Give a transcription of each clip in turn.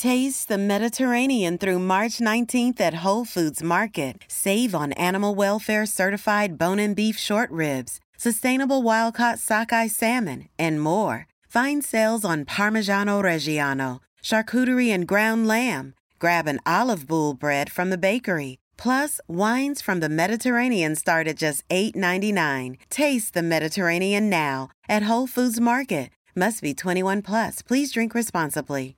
Taste the Mediterranean through March 19th at Whole Foods Market. Save on animal welfare certified bone and beef short ribs, sustainable wild caught sockeye salmon, and more. Find sales on Parmigiano Reggiano, charcuterie and ground lamb. Grab an olive boule bread from the bakery. Plus, wines from the Mediterranean start at just $8.99. Taste the Mediterranean now at Whole Foods Market. Must be 21 plus. Please drink responsibly.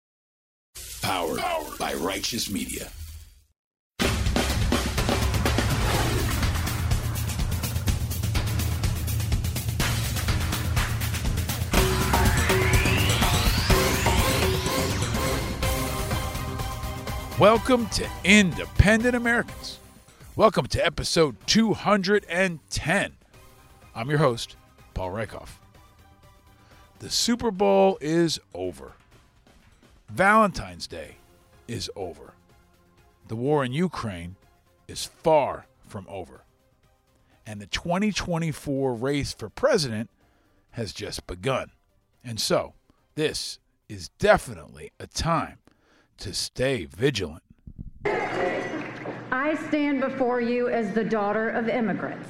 Powered, by Righteous Media. Welcome to Independent Americans. Welcome to episode 210. I'm your host, Paul Rieckhoff. The Super Bowl is over. Valentine's Day is over. The war in Ukraine is far from over. And the 2024 race for president has just begun. And so, this is definitely a time to stay vigilant. I stand before you as the daughter of immigrants,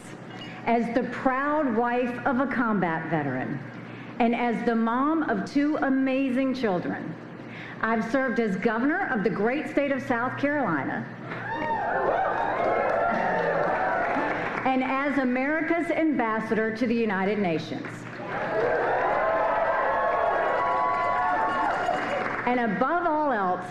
as the proud wife of a combat veteran, and as the mom of two amazing children. I've served as governor of the great state of South Carolina and as America's ambassador to the United Nations. And above all else,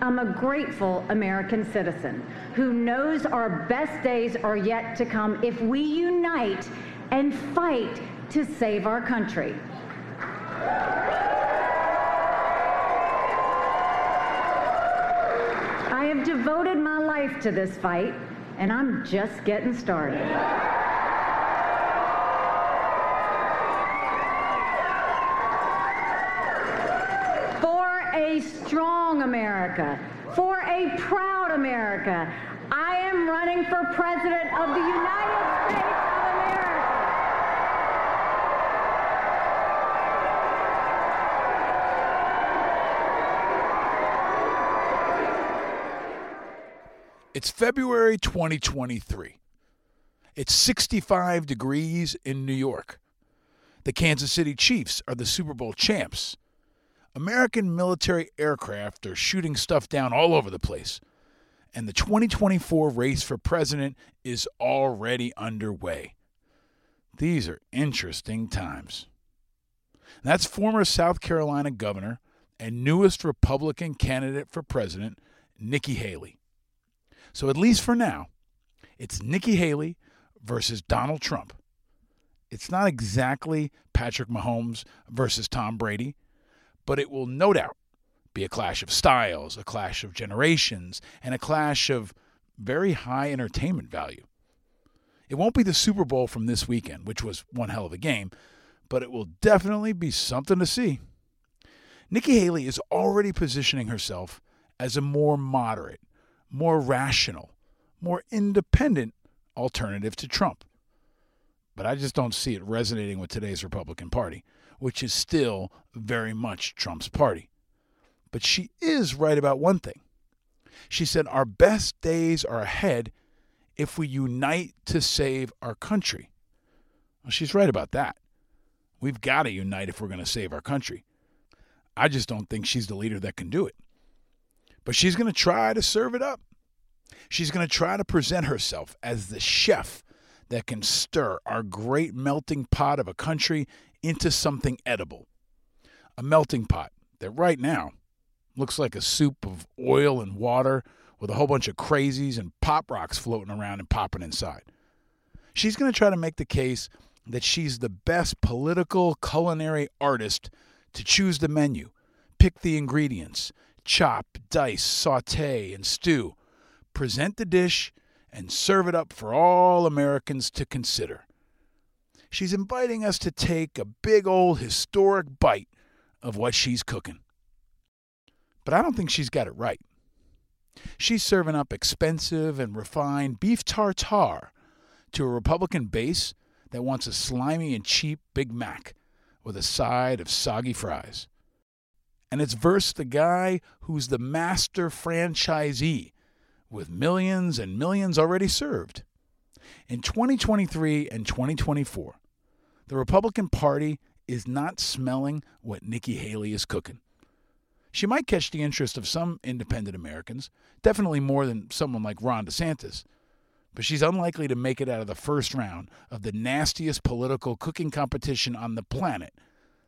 I'm a grateful American citizen who knows our best days are yet to come if we unite and fight to save our country. I devoted my life to this fight, and I'm just getting started. For a strong America, for a proud America, I am running for President of the United States of America. It's February 2023. It's 65 degrees in New York. The Kansas City Chiefs are the Super Bowl champs. American military aircraft are shooting stuff down all over the place. And the 2024 race for president is already underway. These are interesting times. That's former South Carolina governor and newest Republican candidate for president, Nikki Haley. So, at least for now, it's Nikki Haley versus Donald Trump. It's not exactly Patrick Mahomes versus Tom Brady, but it will no doubt be a clash of styles, a clash of generations, and a clash of very high entertainment value. It won't be the Super Bowl from this weekend, which was one hell of a game, but it will definitely be something to see. Nikki Haley is already positioning herself as a more moderate, more rational, more independent alternative to Trump. But I just don't see it resonating with today's Republican Party, which is still very much Trump's party. But she is right about one thing. She said, Our best days are ahead if we unite to save our country. Well, she's right about that. We've got to unite if we're going to save our country. I just don't think she's the leader that can do it. But she's going to try to serve it up. She's going to try to present herself as the chef that can stir our great melting pot of a country into something edible. A melting pot that right now looks like a soup of oil and water with a whole bunch of crazies and pop rocks floating around and popping inside. She's going to try to make the case that she's the best political culinary artist to choose the menu, pick the ingredients, chop, dice, saute, and stew. Present the dish and serve it up for all Americans to consider. She's inviting us to take a big old historic bite of what she's cooking. But I don't think she's got it right. She's serving up expensive and refined beef tartare to a Republican base that wants a slimy and cheap Big Mac with a side of soggy fries. And it's versus the guy who's the master franchisee with millions and millions already served. In 2023 and 2024, the Republican Party is not smelling what Nikki Haley is cooking. She might catch the interest of some independent Americans, definitely more than someone like Ron DeSantis, but she's unlikely to make it out of the first round of the nastiest political cooking competition on the planet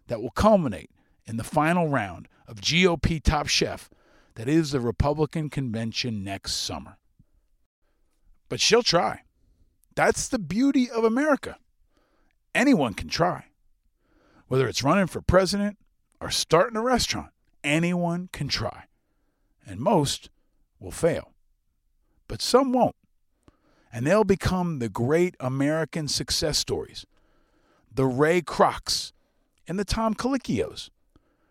that will culminate in the final round of GOP Top Chef that is the Republican convention next summer. But she'll try. That's the beauty of America. Anyone can try. Whether it's running for president or starting a restaurant, anyone can try. And most will fail. But some won't. And they'll become the great American success stories. The Ray Krocs and the Tom Colicchios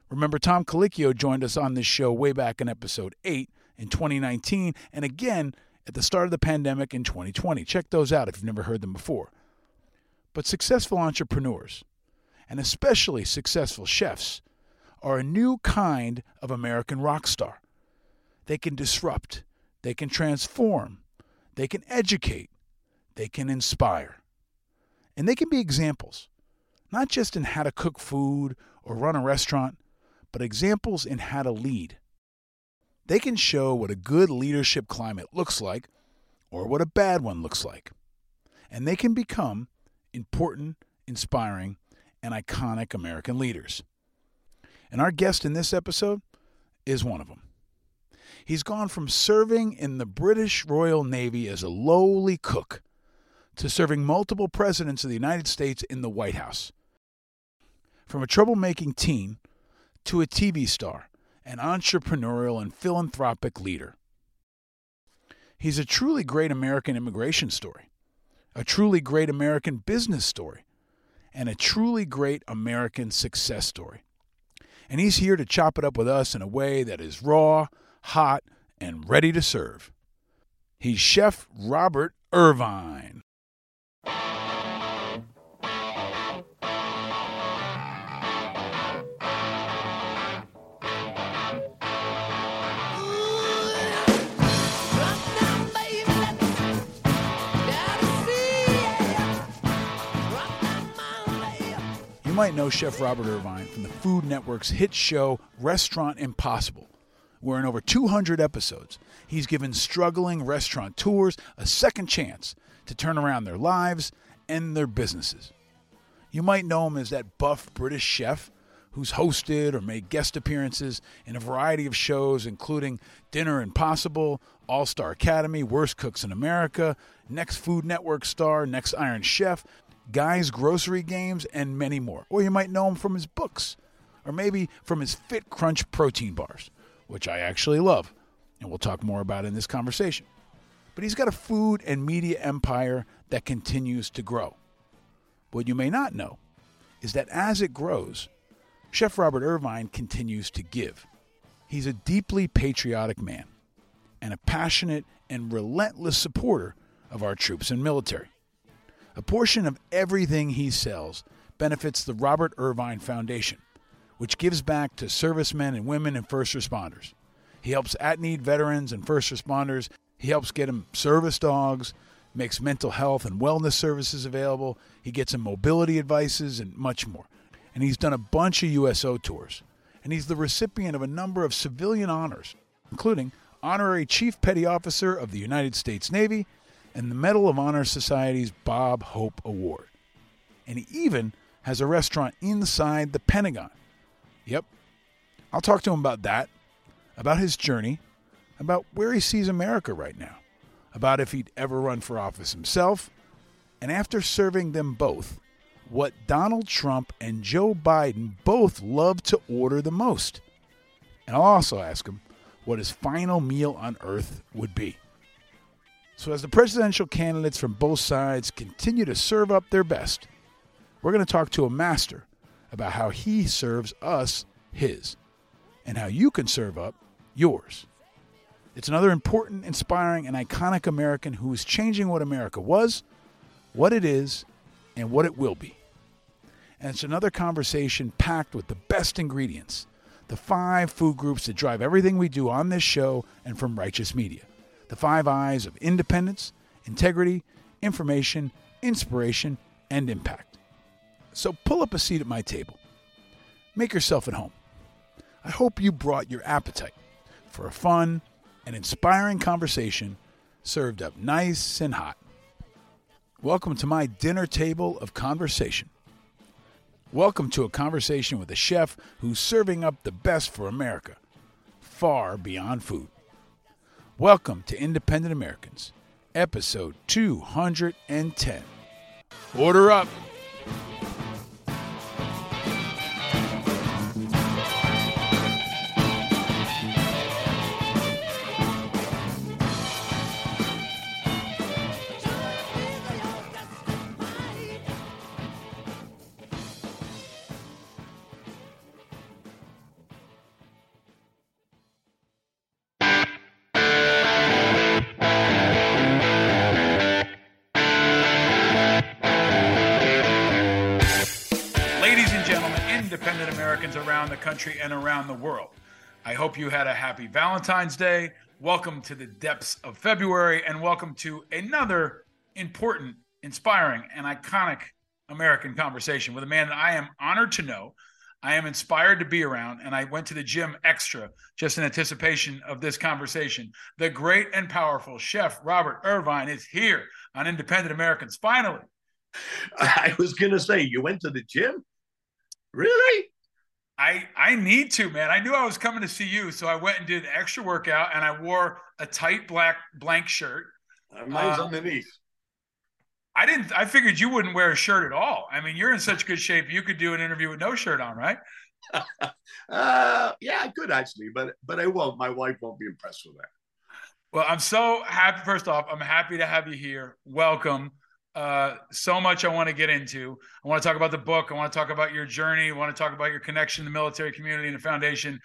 Remember, Tom Colicchio joined us on this show way back in episode 8 in 2019 and again at the start of the pandemic in 2020. Check those out if you've never heard them before. But successful entrepreneurs, and especially successful chefs, are a new kind of American rock star. They can disrupt, they can transform, they can educate, they can inspire. And they can be examples, not just in how to cook food or run a restaurant, but examples in how to lead. They can show what a good leadership climate looks like or what a bad one looks like. And they can become important, inspiring, and iconic American leaders. And our guest in this episode is one of them. He's gone from serving in the British Royal Navy as a lowly cook to serving multiple presidents of the United States in the White House. From a troublemaking teen to a TV star, an entrepreneurial and philanthropic leader. He's a truly great American immigration story, a truly great American business story, and a truly great American success story. And he's here to chop it up with us in a way that is raw, hot, and ready to serve. He's Chef Robert Irvine. Might know Chef Robert Irvine from the Food Network's hit show Restaurant Impossible, where in over 200 episodes, he's given struggling restaurateurs a second chance to turn around their lives and their businesses. You might know him as that buff British chef who's hosted or made guest appearances in a variety of shows, including Dinner Impossible, All Star Academy, Worst Cooks in America, Next Food Network star, Next Iron Chef, Guy's Grocery Games, and many more. Or you might know him from his books, or maybe from his Fit Crunch protein bars, which I actually love, and we'll talk more about in this conversation. But he's got a food and media empire that continues to grow. What you may not know is that as it grows, Chef Robert Irvine continues to give. He's a deeply patriotic man and a passionate and relentless supporter of our troops and military. A portion of everything he sells benefits the Robert Irvine Foundation, which gives back to servicemen and women and first responders. He helps at need veterans and first responders. He helps get them service dogs, makes mental health and wellness services available. He gets them mobility advices and much more. And he's done a bunch of USO tours. And he's the recipient of a number of civilian honors, including Honorary Chief Petty Officer of the United States Navy and the Medal of Honor Society's Bob Hope Award. And he even has a restaurant inside the Pentagon. Yep. I'll talk to him about that, about his journey, about where he sees America right now, about if he'd ever run for office himself, and after serving them both, what Donald Trump and Joe Biden both love to order the most. And I'll also ask him what his final meal on earth would be. So, as the presidential candidates from both sides continue to serve up their best, we're going to talk to a master about how he serves us his and how you can serve up yours. It's another important, inspiring, and iconic American who is changing what America was, what it is, and what it will be. And it's another conversation packed with the best ingredients, the five food groups that drive everything we do on this show and from Righteous Media the five eyes of independence, integrity, information, inspiration, and impact. So pull up a seat at my table. Make yourself at home. I hope you brought your appetite for a fun and inspiring conversation served up nice and hot. Welcome to my dinner table of conversation. Welcome to a conversation with a chef who's serving up the best for America, far beyond food. Welcome to Independent Americans, episode 210. Order up. Country and around the world, I hope you had a happy Valentine's Day. Welcome to the depths of February, and welcome to another important, inspiring, and iconic American conversation with a man that I am honored to know. I am inspired to be around, and I went to the gym extra just in anticipation of this conversation. The great and powerful chef Robert Irvine is here on Independent Americans. Finally, I was gonna say you went to the gym. Really? I I need to, man. I knew I was coming to see you, so I went and did an extra workout, and I wore a tight black blank shirt. Mine's Uh, underneath. I didn't. I figured you wouldn't wear a shirt at all. I mean, you're in such good shape. You could do an interview with no shirt on, right? Uh, yeah, I could actually, but but I won't. My wife won't be impressed with that. Well, I'm so happy. First off, I'm happy to have you here. Welcome. Uh, so much I want to get into. I want to talk about the book. I want to talk about your journey. I want to talk about your connection to the military community and the foundation.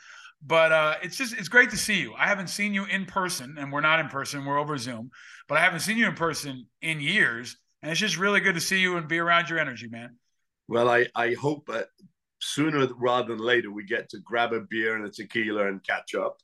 But uh, it's just it's great to see you. I haven't seen you in person, and we're not in person. We're over Zoom. But I haven't seen you in person in years, and it's just really good to see you and be around your energy, man. Well, I I hope that sooner rather than later we get to grab a beer and a tequila and catch up.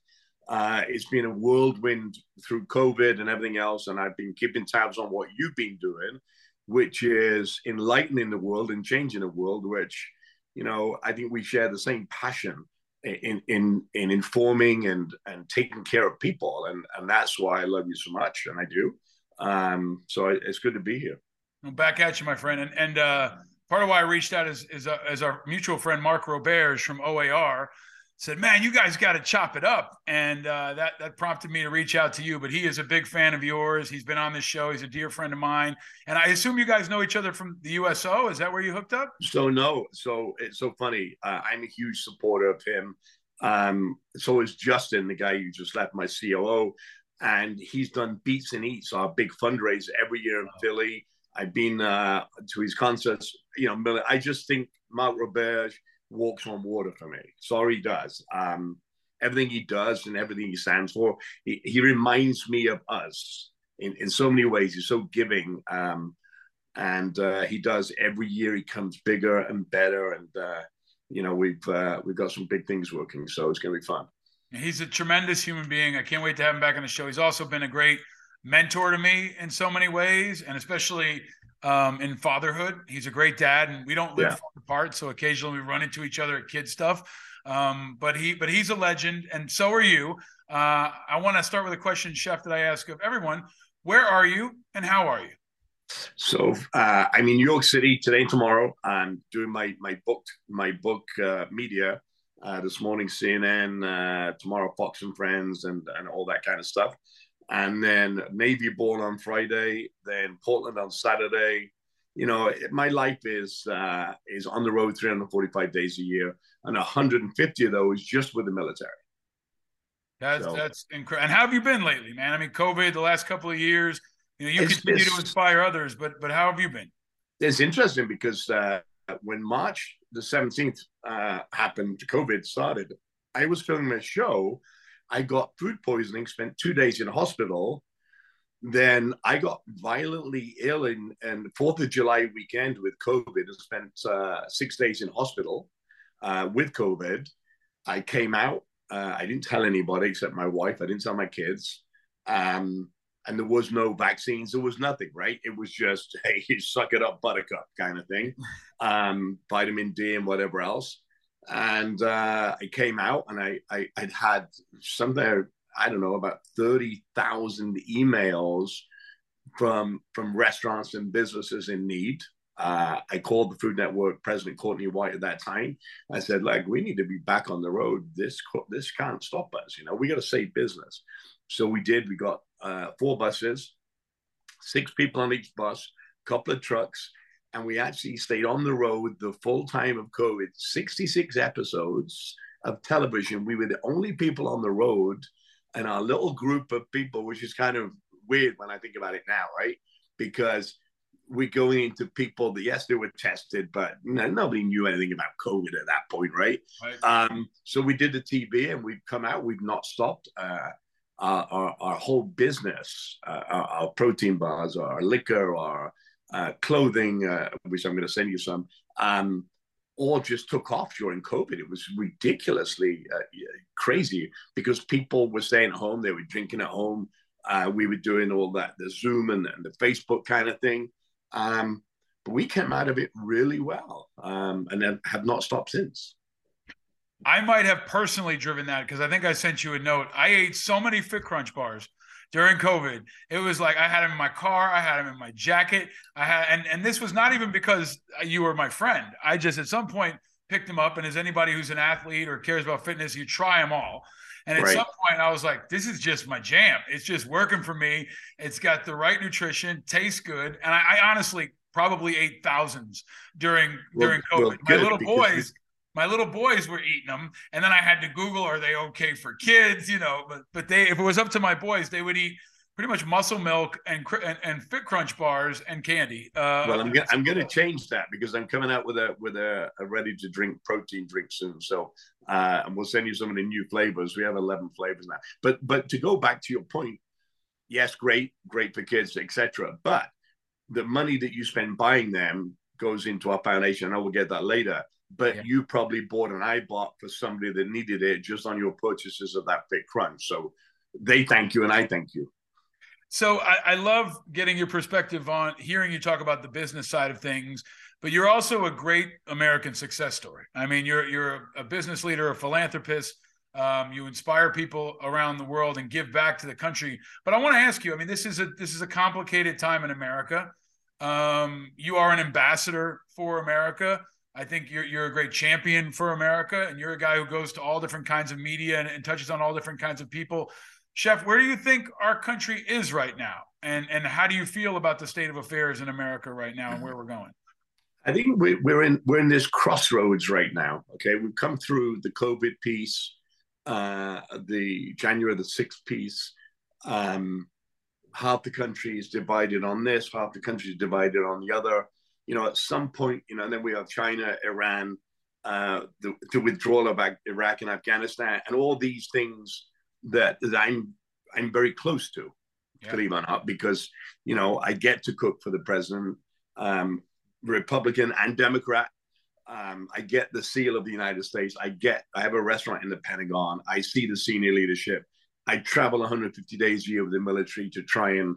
Uh, it's been a whirlwind through COVID and everything else, and I've been keeping tabs on what you've been doing, which is enlightening the world and changing the world. Which, you know, I think we share the same passion in in in informing and and taking care of people, and and that's why I love you so much, and I do. Um, so it's good to be here. Well, back at you, my friend. And and uh, part of why I reached out is is, uh, is our mutual friend Marc Roberge from OAR said, "Man, you guys got to chop it up," and uh, that that prompted me to reach out to you. But he is a big fan of yours. He's been on this show. He's a dear friend of mine, and I assume you guys know each other from the USO. Is that where you hooked up? So no, so it's so funny. Uh, I'm a huge supporter of him. Um, so is Justin, the guy you just left, my COO, and he's done Beats and Eats, our big fundraiser every year in Philly. I've been uh, to his concerts. You know, I just think Marc Roberge walks on water for me. Sorry, he does. Um, everything he does and everything he stands for, he, he reminds me of us in, in so many ways. He's so giving. Um, and uh, he does every year. He comes bigger and better, and uh, you know we've uh, we've got some big things working, so it's going to be fun. He's a tremendous human being. I can't wait to have him back on the show. He's also been a great mentor to me in so many ways, and especially um, in fatherhood. He's a great dad, and we don't live Yeah. far apart, so occasionally we run into each other at kid stuff. Um, but he, but he's a legend, and so are you. Uh, I want to start with a question, Chef, that I ask of everyone: Where are you, and how are you? So uh, I'm in New York City today and tomorrow. I'm doing my my book my book uh, media uh, this morning, CNN, uh, tomorrow Fox and Friends, and and all that kind of stuff. And then Navy Ball on Friday, then Portland on Saturday. You know, my life is uh, is on the road 345 days a year, and 150 of those just with the military. That's so, that's incredible. And how have you been lately, man? I mean, COVID, the last couple of years, you know, you continue to inspire others, but but how have you been? It's interesting because uh, when March the 17th uh, happened, COVID started, I was filming a show. I got food poisoning, spent two days in hospital. Then I got violently ill in, in 4th of July weekend with COVID and spent uh, six days in hospital uh, with COVID. I came out. Uh, I didn't tell anybody except my wife. I didn't tell my kids. Um, and there was no vaccines. There was nothing, right? It was just, hey, suck it up, buttercup kind of thing, um, vitamin D and whatever else. And uh, I came out and I, I, I'd had something, I don't know, about 30,000 emails from, from restaurants and businesses in need. Uh, I called the Food Network president Courtney White at that time. I said, like, we need to be back on the road. This this can't stop us. You know, we got to save business. So we did. We got uh, four buses, six people on each bus, couple of trucks, and we actually stayed on the road the full time of COVID, 66 episodes of television. We were the only people on the road, and our little group of people, which is kind of weird when I think about it now, right? Because we're going into people that yes they were tested but you know, nobody knew anything about covid at that point right, right. Um, so we did the tv and we've come out we've not stopped uh, our, our, our whole business, uh, our, our, protein bars, our liquor, our uh, clothing, uh, which I'm going to send you some, um, all just took off during COVID. It was ridiculously uh, crazy because people were staying at home, they were drinking at home. Uh, we were doing all that, the Zoom and, and the Facebook kind of thing. Um, but we came out of it really well um, and have not stopped since. I might have personally driven that because I think I sent you a note. I ate so many Fit Crunch bars during COVID. It was like I had them in my car, I had them in my jacket. I had, and and this was not even because you were my friend. I just at some point picked them up, and as anybody who's an athlete or cares about fitness, you try them all. And at right. some point, I was like, "This is just my jam. It's just working for me. It's got the right nutrition, tastes good." And I, I honestly probably ate thousands during well, during COVID. Well, my little boys my little boys were eating them and then i had to google are they okay for kids you know but but they if it was up to my boys they would eat pretty much muscle milk and and, and fit crunch bars and candy uh, well i'm gonna i'm gonna change that because i'm coming out with a with a, a ready to drink protein drink soon. So uh, and we'll send you some of the new flavors. We have 11 flavors now. But but to go back to your point yes great great for kids etc but the money that you spend buying them goes into our foundation. I will get that later but yeah. you probably bought and I bought for somebody that needed it just on your purchases of that Fit Crunch. So they thank you and I thank you. So I, I, love getting your perspective on hearing you talk about the business side of things, but you're also a great American success story. I mean, you're you're a business leader, a philanthropist. Um, you inspire people around the world and give back to the country. But I want to ask you. I mean, this is a this is a complicated time in America. Um, you are an ambassador for America. I think you're you're a great champion for America, and you're a guy who goes to all different kinds of media and, and, touches on all different kinds of people. Chef, where do you think our country is right now, and and how do you feel about the state of affairs in America right now and where we're going? I think we, we're in we're in this crossroads right now. Okay, we've come through the COVID piece, uh, the January the sixth piece. Um, half the country is divided on this, half the country is divided on the other you know, at some point, you know, then we have China, Iran, uh, the, the withdrawal of Iraq and Afghanistan, and all these things that, that I'm I'm very close to, yeah. believe it or not, because you know I get to cook for the president, um, Republican and Democrat. Um, I get the seal of the United States. I get I have a restaurant in the Pentagon. I see the senior leadership. I travel 150 days a year with the military to try and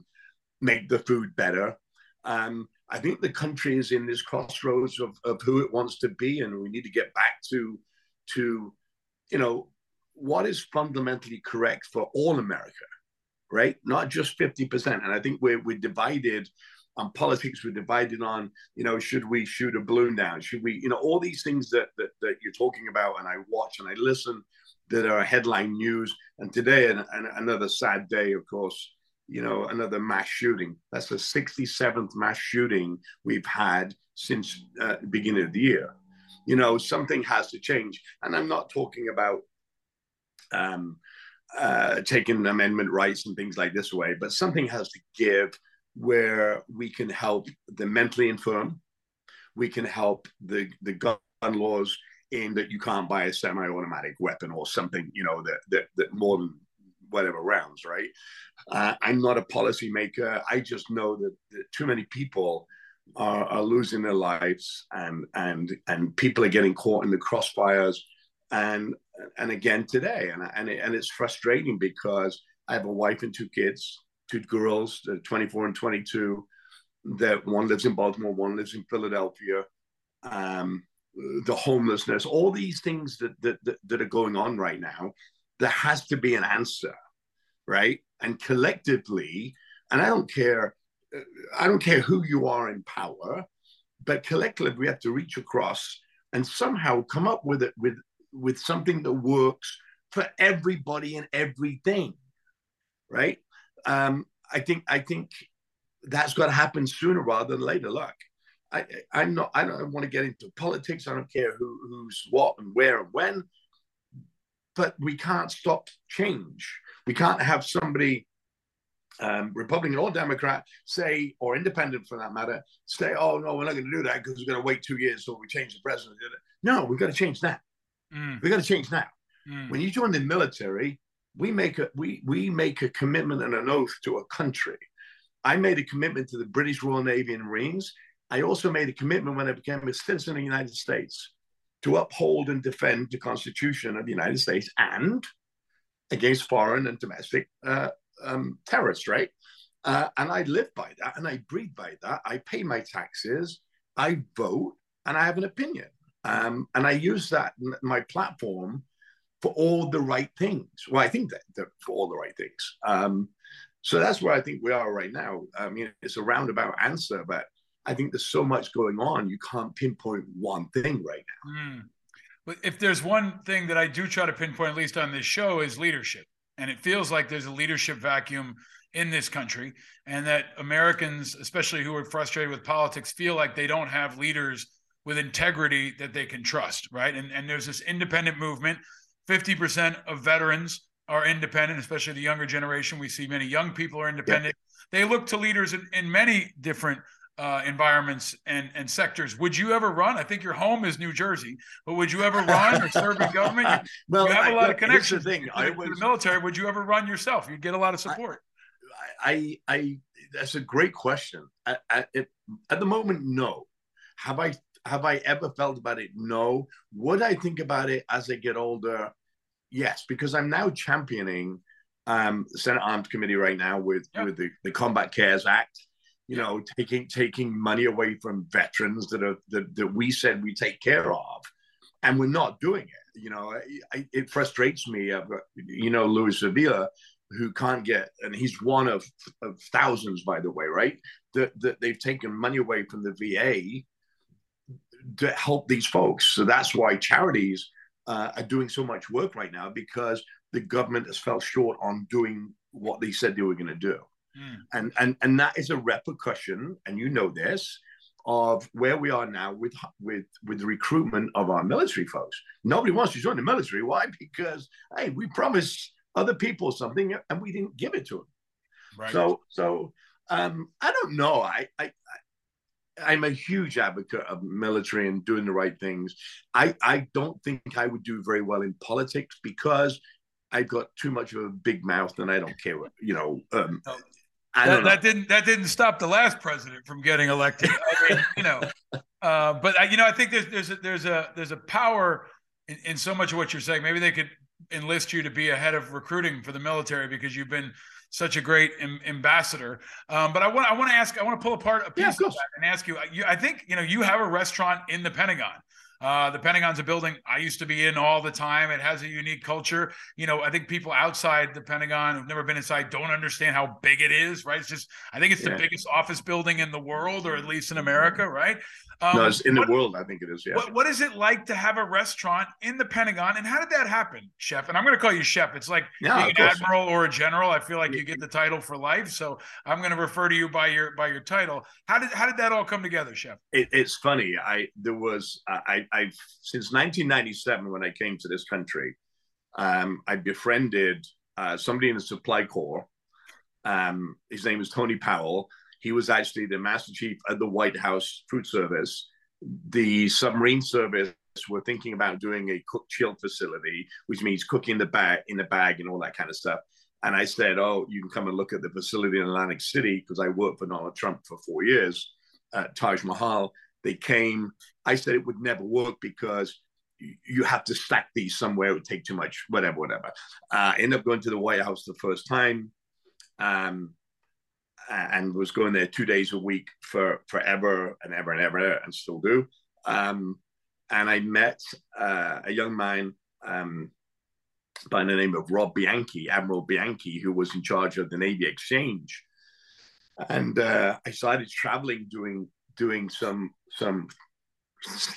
make the food better. Um, I think the country is in this crossroads of, of who it wants to be, and we need to get back to to you know what is fundamentally correct for all America, right? Not just fifty percent. And I think we're we're divided on politics. We're divided on you know should we shoot a balloon down? Should we you know all these things that that, that you're talking about, and I watch and I listen that are headline news. And today, and, and another sad day, of course you know, another mass shooting. That's the 67th mass shooting we've had since uh, the beginning of the year. You know, something has to change. And I'm not talking about um, uh, taking amendment rights and things like this away, but something has to give where we can help the mentally infirm, we can help the the gun laws in that you can't buy a semi-automatic weapon or something, you know, that that, that more than whatever rounds, right? Uh, I'm not a policymaker. I just know that, that too many people are, are, losing their lives, and and and people are getting caught in the crossfires, and and again today, and and it, and it's frustrating because I have a wife and two kids, two girls, 24 and 22. That one lives in Baltimore, one lives in Philadelphia. Um, the homelessness, all these things that, that, that, that are going on right now, there has to be an answer, right? And collectively, and I don't care, I don't care who you are in power, but collectively we have to reach across and somehow come up with it with with something that works for everybody and everything, right? Um, I think I think that's got to happen sooner rather than later. Look, I, I'm not. I don't want to get into politics. I don't care who, who's what and where and when. But we can't stop change. We can't have somebody, um, Republican or Democrat, say, or independent for that matter, say, "Oh no, we're not going to do that because we're going to wait two years so we change the president." No, we've got to change that. Mm. We've got to change now. Mm. When you join the military, we make a we we make a commitment and an oath to a country. I made a commitment to the British Royal Navy and Marines I also made a commitment when I became a citizen of the United States to uphold and defend the Constitution of the United States and against foreign and domestic uh, um, terrorists, right? Uh, and I live by that and I breathe by that. I pay my taxes, I vote, and I have an opinion. Um, and I use that my platform for all the right things. Well, I think that, that for all the right things. Um, so that's where I think we are right now. I mean, it's a roundabout answer, but I think there's so much going on, you can't pinpoint one thing right now. Mm. But if there's one thing that I do try to pinpoint, at least on this show, is leadership. And it feels like there's a leadership vacuum in this country, and that Americans, especially who are frustrated with politics, feel like they don't have leaders with integrity that they can trust, right? And, and there's this independent movement. 50% of veterans are independent, especially the younger generation. We see many young people are independent. Yeah. They look to leaders in, in many different uh, environments and, and sectors. Would you ever run? I think your home is New Jersey, but would you ever run or serve in government? You, well, you have a lot I, of connections thing. To, I was, to the military. Would you ever run yourself? You'd get a lot of support. I, I, I that's a great question. At, at, at the moment, no. Have I have I ever felt about it? No. Would I think about it as I get older? Yes, because I'm now championing um, the Senate Arms Committee right now with with the, the Combat Cares Act you know, taking taking money away from veterans that are that, that we said we take care of, and we're not doing it. You know, I, it frustrates me. Uh, you know, Luis Avila, who can't get, and he's one of, of thousands, by the way, right? That, that they've taken money away from the VA to help these folks. So that's why charities uh, are doing so much work right now because the government has fell short on doing what they said they were going to do. Mm. And, and, and that is a repercussion, and you know this, of where we are now with with with the recruitment of our military folks. Nobody wants to join the military. Why? Because hey, we promised other people something and we didn't give it to them. Right. So so um, I don't know. I, I I'm a huge advocate of military and doing the right things. I, I don't think I would do very well in politics because I've got too much of a big mouth and I don't care what, you know. Um, that, that, didn't that didn't stop the last president from getting elected. I mean, you know, uh, but I, you know, I think there's there's a, there's a there's a power in, in so much of what you're saying. Maybe they could enlist you to be a head of recruiting for the military because you've been such a great ambassador. Um, but I want I want to ask I want to pull apart a piece yeah, of, of that and ask you, you. I think you know you have a restaurant in the Pentagon. Uh, the Pentagon's a building I used to be in all the time. It has a unique culture. You know, I think people outside the Pentagon who've never been inside don't understand how big it is, right? It's just, I think it's yeah. the biggest office building in the world, or at least in America, right? Um, no, it's in what, the world. I think it is. Yeah. What, what is it like to have a restaurant in the Pentagon, and how did that happen, Chef? And I'm going to call you Chef. It's like yeah, being an admiral or a general. I feel like you get the title for life, so I'm going to refer to you by your by your title. How did how did that all come together, Chef? It, it's funny. I there was I I've since 1997 when I came to this country, um, I befriended uh, somebody in the supply corps. Um, his name is Tony Powell. He was actually the master chief at the White House Food Service. The submarine service were thinking about doing a cook chill facility, which means cooking the bag in the bag and all that kind of stuff. And I said, "Oh, you can come and look at the facility in Atlantic City because I worked for Donald Trump for four years at Taj Mahal." They came. I said it would never work because you have to stack these somewhere. It would take too much, whatever, whatever. Uh, end up going to the White House the first time, um, and was going there two days a week for forever and ever and ever, and still do. Um, and I met uh, a young man um, by the name of Rob Bianchi, Admiral Bianchi, who was in charge of the Navy Exchange. And uh, I started traveling, doing doing some some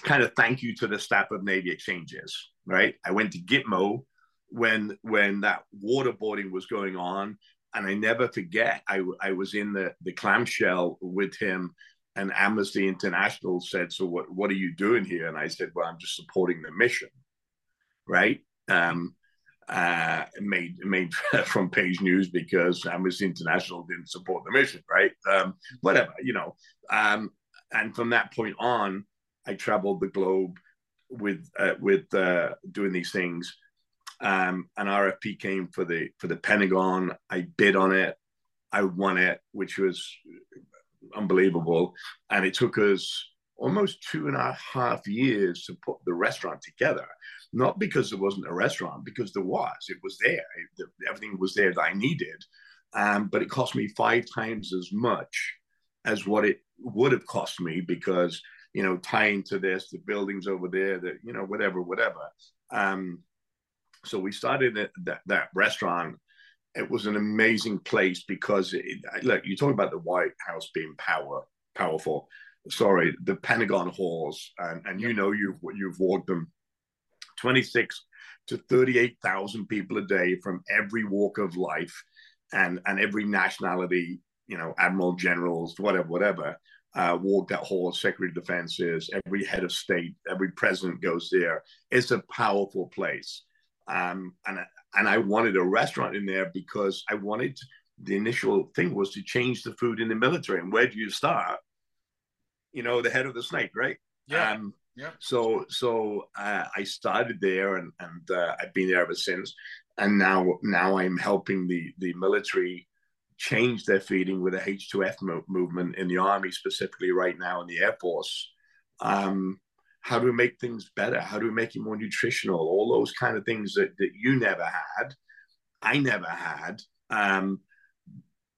kind of thank you to the staff of Navy Exchanges. Right, I went to Gitmo when when that waterboarding was going on, and I never forget. I I was in the the clamshell with him and Amnesty International said, "So what? What are you doing here?" And I said, "Well, I'm just supporting the mission." Right? Um, uh, made made from page news because Amnesty International didn't support the mission. Right? Um, whatever, you know. Um, and from that point on, I traveled the globe with uh, with uh, doing these things. Um, an RFP came for the for the Pentagon. I bid on it. I won it, which was unbelievable. And it took us almost two and a half years to put the restaurant together. Not because there wasn't a restaurant, because there was. It was there. It, everything was there that I needed. Um, but it cost me five times as much as what it would have cost me because, you know, tying to this, the buildings over there, that, you know, whatever, whatever. Um, so we started that, that restaurant it was an amazing place because it, look, you talk about the White House being power powerful. Sorry, the Pentagon halls, and, and you know you've you've walked them, twenty six to thirty eight thousand people a day from every walk of life, and and every nationality. You know, admiral, generals, whatever, whatever. Uh, walk that hall. Secretary of Defense is every head of state, every president goes there. It's a powerful place. Um, and and I wanted a restaurant in there because I wanted the initial thing was to change the food in the military. And where do you start? You know, the head of the snake, right? Yeah. Um, yeah. So so uh, I started there, and and uh, I've been there ever since. And now now I'm helping the the military change their feeding with the H2F mo- movement in the army, specifically right now in the Air Force. Um, how do we make things better how do we make it more nutritional all those kind of things that, that you never had i never had um,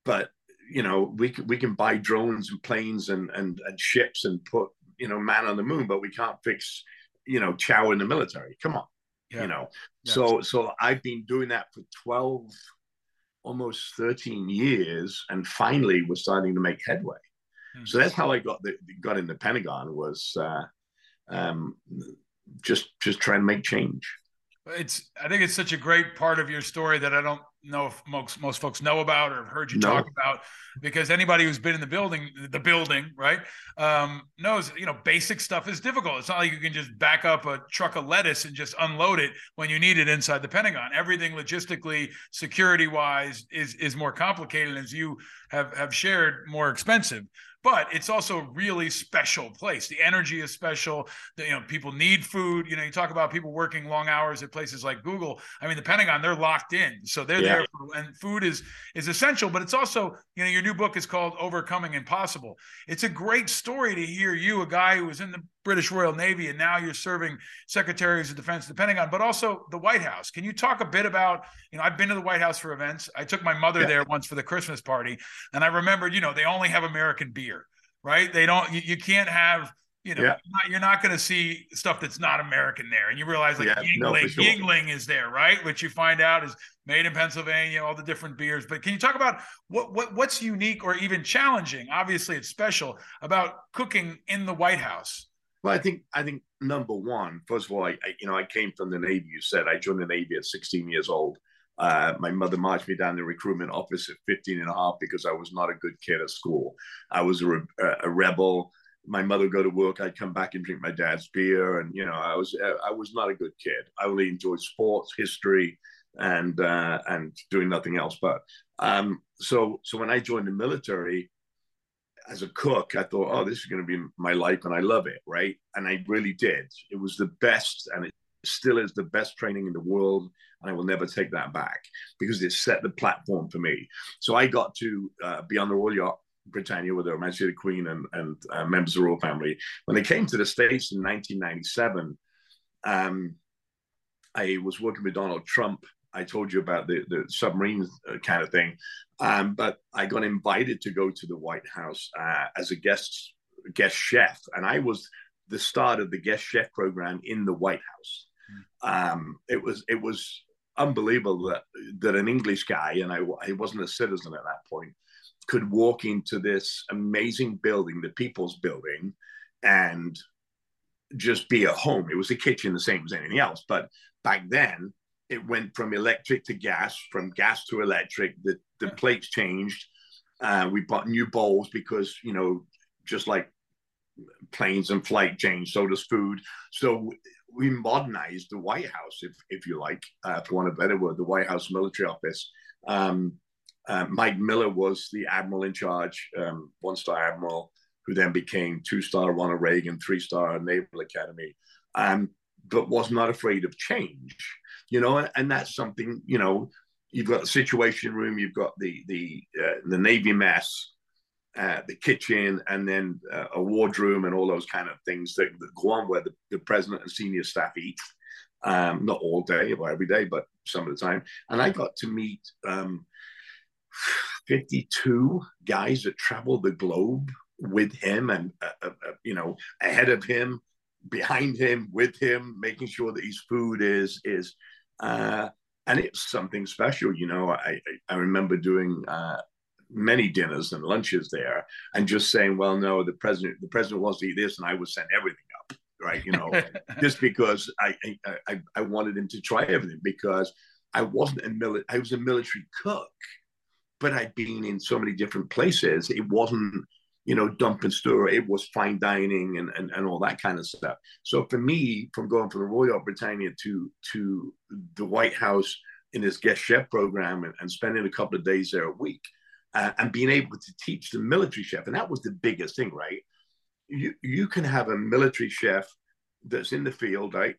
but you know we can, we can buy drones and planes and, and and ships and put you know man on the moon but we can't fix you know chow in the military come on yeah. you know yeah. so so i've been doing that for 12 almost 13 years and finally we're starting to make headway mm-hmm. so that's how i got the got in the pentagon was uh um, just just try and make change. It's I think it's such a great part of your story that I don't know if most most folks know about or have heard you no. talk about because anybody who's been in the building the building right um, knows you know basic stuff is difficult it's not like you can just back up a truck of lettuce and just unload it when you need it inside the pentagon everything logistically security wise is is more complicated as you have have shared more expensive but it's also a really special place. The energy is special. The, you know, people need food. You know, you talk about people working long hours at places like Google. I mean, the Pentagon, they're locked in, so they're yeah. there, for, and food is is essential. But it's also, you know, your new book is called Overcoming Impossible. It's a great story to hear you, a guy who was in the British Royal Navy, and now you're serving secretaries of defense, the Pentagon, but also the White House. Can you talk a bit about, you know, I've been to the White House for events. I took my mother yeah. there once for the Christmas party, and I remembered, you know, they only have American beer, right? They don't, you, you can't have, you know, yeah. you're not, not going to see stuff that's not American there. And you realize like yeah, Yuengling, no, sure. Yuengling is there, right? Which you find out is made in Pennsylvania, all the different beers. But can you talk about what, what what's unique or even challenging? Obviously, it's special about cooking in the White House. Well, I think I think number one, first of all, I, I, you know I came from the Navy. You said I joined the Navy at 16 years old. Uh, my mother marched me down the recruitment office at 15 and a half because I was not a good kid at school. I was a, a rebel. My mother would go to work. I'd come back and drink my dad's beer, and you know I was I was not a good kid. I only enjoyed sports, history, and uh, and doing nothing else. But um, so so when I joined the military as a cook, I thought, oh, this is going to be my life, and I love it, right? And I really did. It was the best, and it still is the best training in the world, and I will never take that back because it set the platform for me. So I got to uh, be on the Royal Yacht Britannia with Her Majesty the Queen and, and uh, members of the royal family. When they came to the States in 1997, um, I was working with Donald Trump. I told you about the, the submarine uh, kind of thing. Um, but I got invited to go to the White House uh, as a guest guest chef, and I was the start of the guest chef program in the White House. Mm. Um, it was it was unbelievable that that an English guy, and I, I wasn't a citizen at that point, could walk into this amazing building, the People's Building, and just be at home. It was a kitchen, the same as anything else. But back then, it went from electric to gas, from gas to electric. The the plates changed. Uh, we bought new bowls because you know, just like planes and flight change, so does food. So we modernized the White House, if if you like, uh, for want of a better word, the White House military office. Um, uh, Mike Miller was the admiral in charge, um, one star admiral, who then became two star Ronald Reagan, three star Naval Academy, um, but was not afraid of change. You know, and that's something you know. You've got the situation room, you've got the the uh, the Navy mess, uh, the kitchen, and then uh, a wardroom, and all those kind of things that, that go on where the, the, president and senior staff eat. Um, not all day or every day, but some of the time. And I got to meet um, 52 guys that traveled the globe with him and, uh, uh, uh, you know, ahead of him, behind him, with him, making sure that his food is, is, uh, and it's something special. You know, I, I remember doing, uh, many dinners and lunches there and just saying well no the president the president wants to eat this and i would send everything up right you know just because I, I i wanted him to try everything because i wasn't a mili- i was a military cook but I'd been in so many different places. It wasn't, you know, dump and. It was fine dining and, and, and all that kind of stuff. So for me, from going from the Royal Britannia to to the White House in this guest chef program and, and spending a couple of days there a week uh, and being able to teach the military chef, and that was the biggest thing, right? You you can have a military chef that's in the field, right?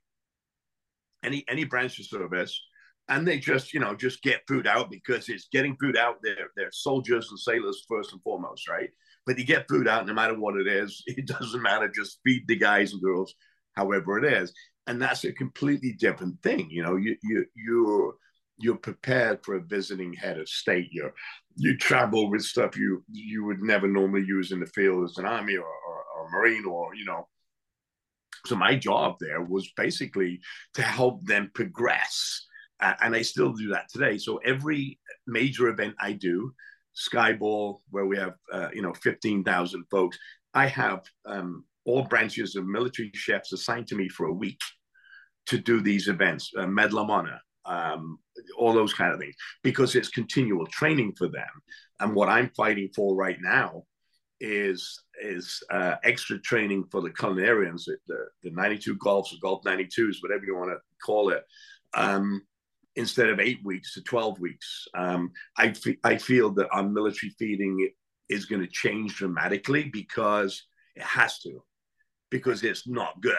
Any any branch of service and they just you know just get food out because it's getting food out they're, they're soldiers and sailors first and foremost right but you get food out no matter what it is. It doesn't matter. Just feed the guys and girls however it is. And that's a completely different thing you know. You you you're you're prepared for a visiting head of state. You you travel with stuff you you would never normally use in the field as an army or, or, or marine or you know. So my job there was basically to help them progress. And I still do that today. So every major event I do, Skyball, where we have uh, you know fifteen thousand folks, I have um, all branches of military chefs assigned to me for a week to do these events, uh, Honor, um, all those kind of things, because it's continual training for them. And what I'm fighting for right now is is uh, extra training for the culinarians, the, the 92 golfs or golf 92s, whatever you want to call it. Um, instead of eight weeks to 12 weeks. Um, I, feel that our military feeding is going to change dramatically because it has to, because it's not good,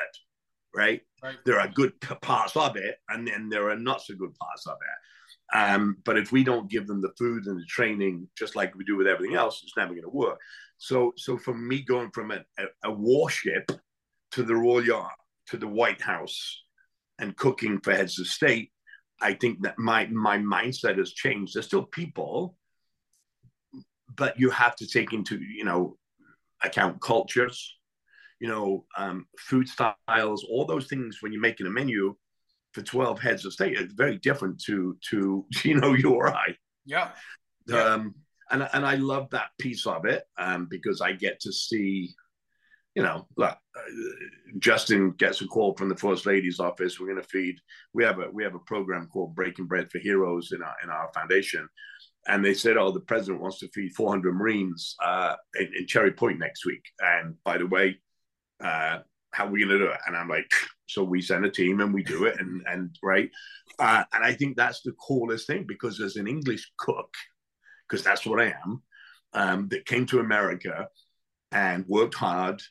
right? right? There are good parts of it, and then there are not so good parts of it. Um, but if we don't give them the food and the training, just like we do with everything else, it's never going to work. So, so for me, going from a, a, a warship to the Royal Yacht to the White House and cooking for heads of state I think that my my mindset has changed. There's still people, but you have to take into you know account cultures, you know, um, food styles, all those things. When you're making a menu for 12 heads of state, it's very different to to you know you or I. Yeah. Um, and and I love that piece of it um, because I get to see you know, look, uh, Justin gets a call from the first lady's office. We're going to feed. We have a we have a program called Breaking Bread for Heroes in our in our foundation, and they said, oh, the president wants to feed 400 Marines uh, in, in, Cherry Point next week. And by the way, uh, how are we going to do it? And I'm like, So we send a team and we do it, and and right, uh, and I think that's the coolest thing because as an English cook, because that's what I am, um, that came to America and worked hard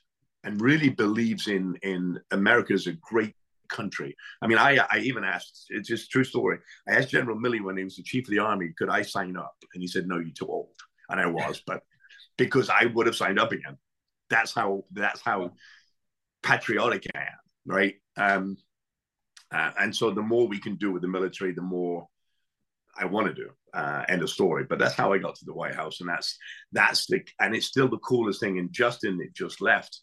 and really believes in in America as a great country. I mean, I I even asked, it's just true story. I asked General Milley when he was the chief of the army, could I sign up? And he said, no, you're too old. And I was, but because I would have signed up again. That's how that's how patriotic I am, right? Um, uh, and so the more we can do with the military, the more I want to do. Uh, end of story. But that's how I got to the White House, and that's that's the and it's still the coolest thing. And Justin it just left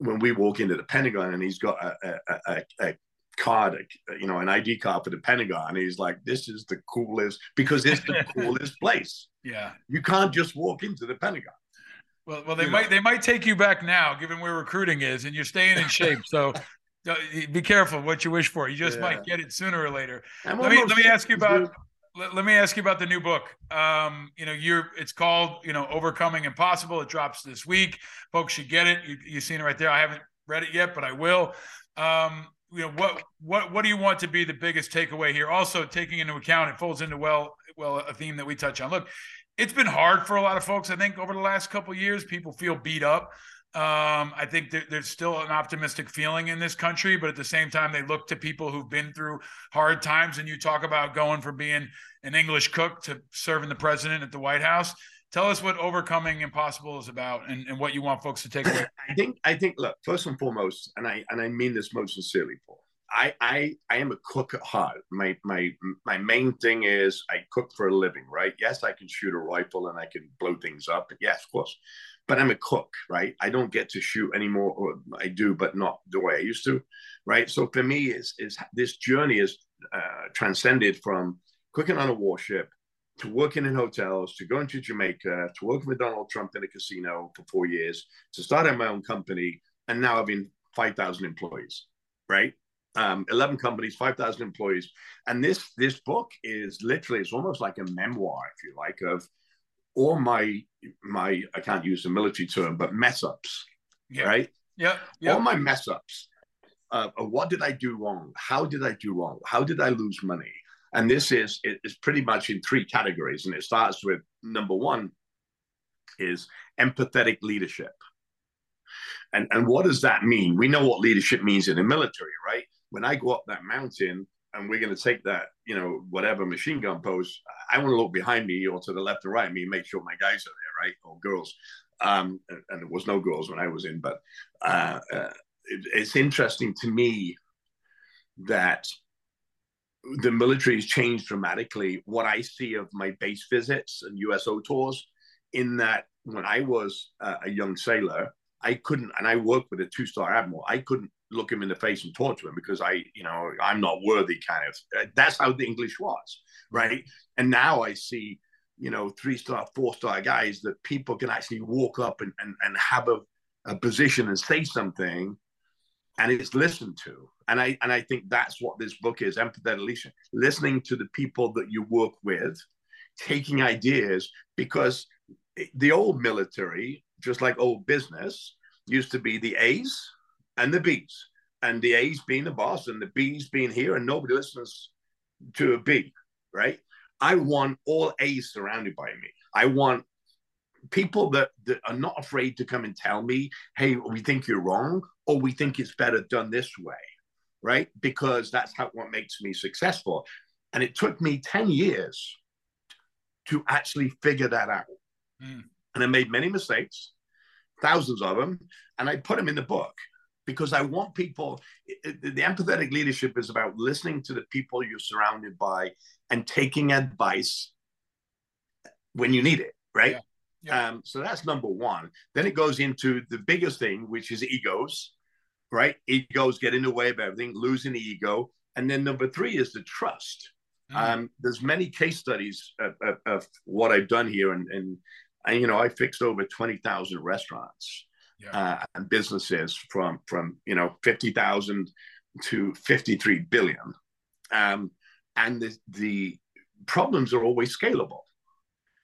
when we walk into the Pentagon, and he's got a, a, a, a card, you know, an ID card for the Pentagon. He's like, this is the coolest because it's the coolest place. Yeah. You can't just walk into the Pentagon. Well, well, they you might know. they might take you back now, given where recruiting is, and you're staying in shape. So be careful what you wish for. You just yeah. might get it sooner or later. let me let me ask you about let, let, me ask you about the new book. Um, you know, you're it's called you know Overcoming Impossible. It drops this week. Folks should get it. You, you've seen it right there. I haven't read it yet, but I will. Um, you know what what what do you want to be the biggest takeaway here? Also taking into account it folds into well well a theme that we touch on. Look, it's been hard for a lot of folks. I think over the last couple years, people feel beat up. Um, I think there, there's still an optimistic feeling in this country, but at the same time, they look to people who've been through hard times. And you talk about going from being an English cook to serving the president at the White House. Tell us what overcoming impossible is about, and, and what you want folks to take away. I think. I think. Look, first and foremost, and I and I mean this most sincerely, Paul. I, I I am a cook at heart. My my my main thing is I cook for a living, right? Yes, I can shoot a rifle and I can blow things up. But yes, of course. But I'm a cook, right? I don't get to shoot anymore, or I do, but not the way I used to, right? So for me, is is this journey is uh, transcended from cooking on a warship to working in hotels, to going to Jamaica, to working with Donald Trump in a casino for four years, to starting my own company, and now having 5,000 employees, right? um, 11 companies 5000 employees and this this book is literally it's almost like a memoir if you like of all my my i can't use the military term but mess ups yeah. right yeah, yeah all my mess ups uh, what did i do wrong how did i do wrong how did i lose money and this is it's pretty much in three categories and it starts with number one is empathetic leadership and, and what does that mean? We know what leadership means in the military, right? when I go up that mountain and we're going to take that, you know, whatever machine gun post, I want to look behind me or to the left or right me, make sure my guys are there, right, or girls. Um, and, and, there was no girls when I was in, but uh, uh, it, it's interesting to me that the military has changed dramatically. What I see of my base visits and USO tours, in that when I was uh, a young sailor, I couldn't, and I worked with a two-star admiral. I couldn't look him in the face and talk to him because I, you know, I'm not worthy. Kind of. Uh, that's how the English was, right? And now I see, you know, three-star, four-star guys that people can actually walk up and and, and have a, a position and say something, and it's listened to. And I and I think that's what this book is: empathetic listening, listening to the people that you work with, taking ideas because the old military just like old business, used to be the A's and the B's, and the A's being the boss and the B's being here, and nobody listens to a B, right? I want all A's surrounded by me. I want people that, that are not afraid to come and tell me, hey, we think you're wrong, or we think it's better done this way, right? Because that's how what makes me successful. And it took me 10 years to actually figure that out. Mm. And I made many mistakes, thousands of them, and I put them in the book because I want people. The empathetic leadership is about listening to the people you're surrounded by and taking advice when you need it, right? Yeah. Yeah. Um, so that's number one. Then it goes into the biggest thing, which is egos, right? Egos get in the way of everything, losing the ego. And then number three is the trust. Mm. Um, there's many case studies of, of, of, what I've done here, and, and I, you know, I fixed over 20,000 restaurants yeah. uh, and businesses from, from, you know, 50,000 to 53 billion. Um, and the, the problems are always scalable.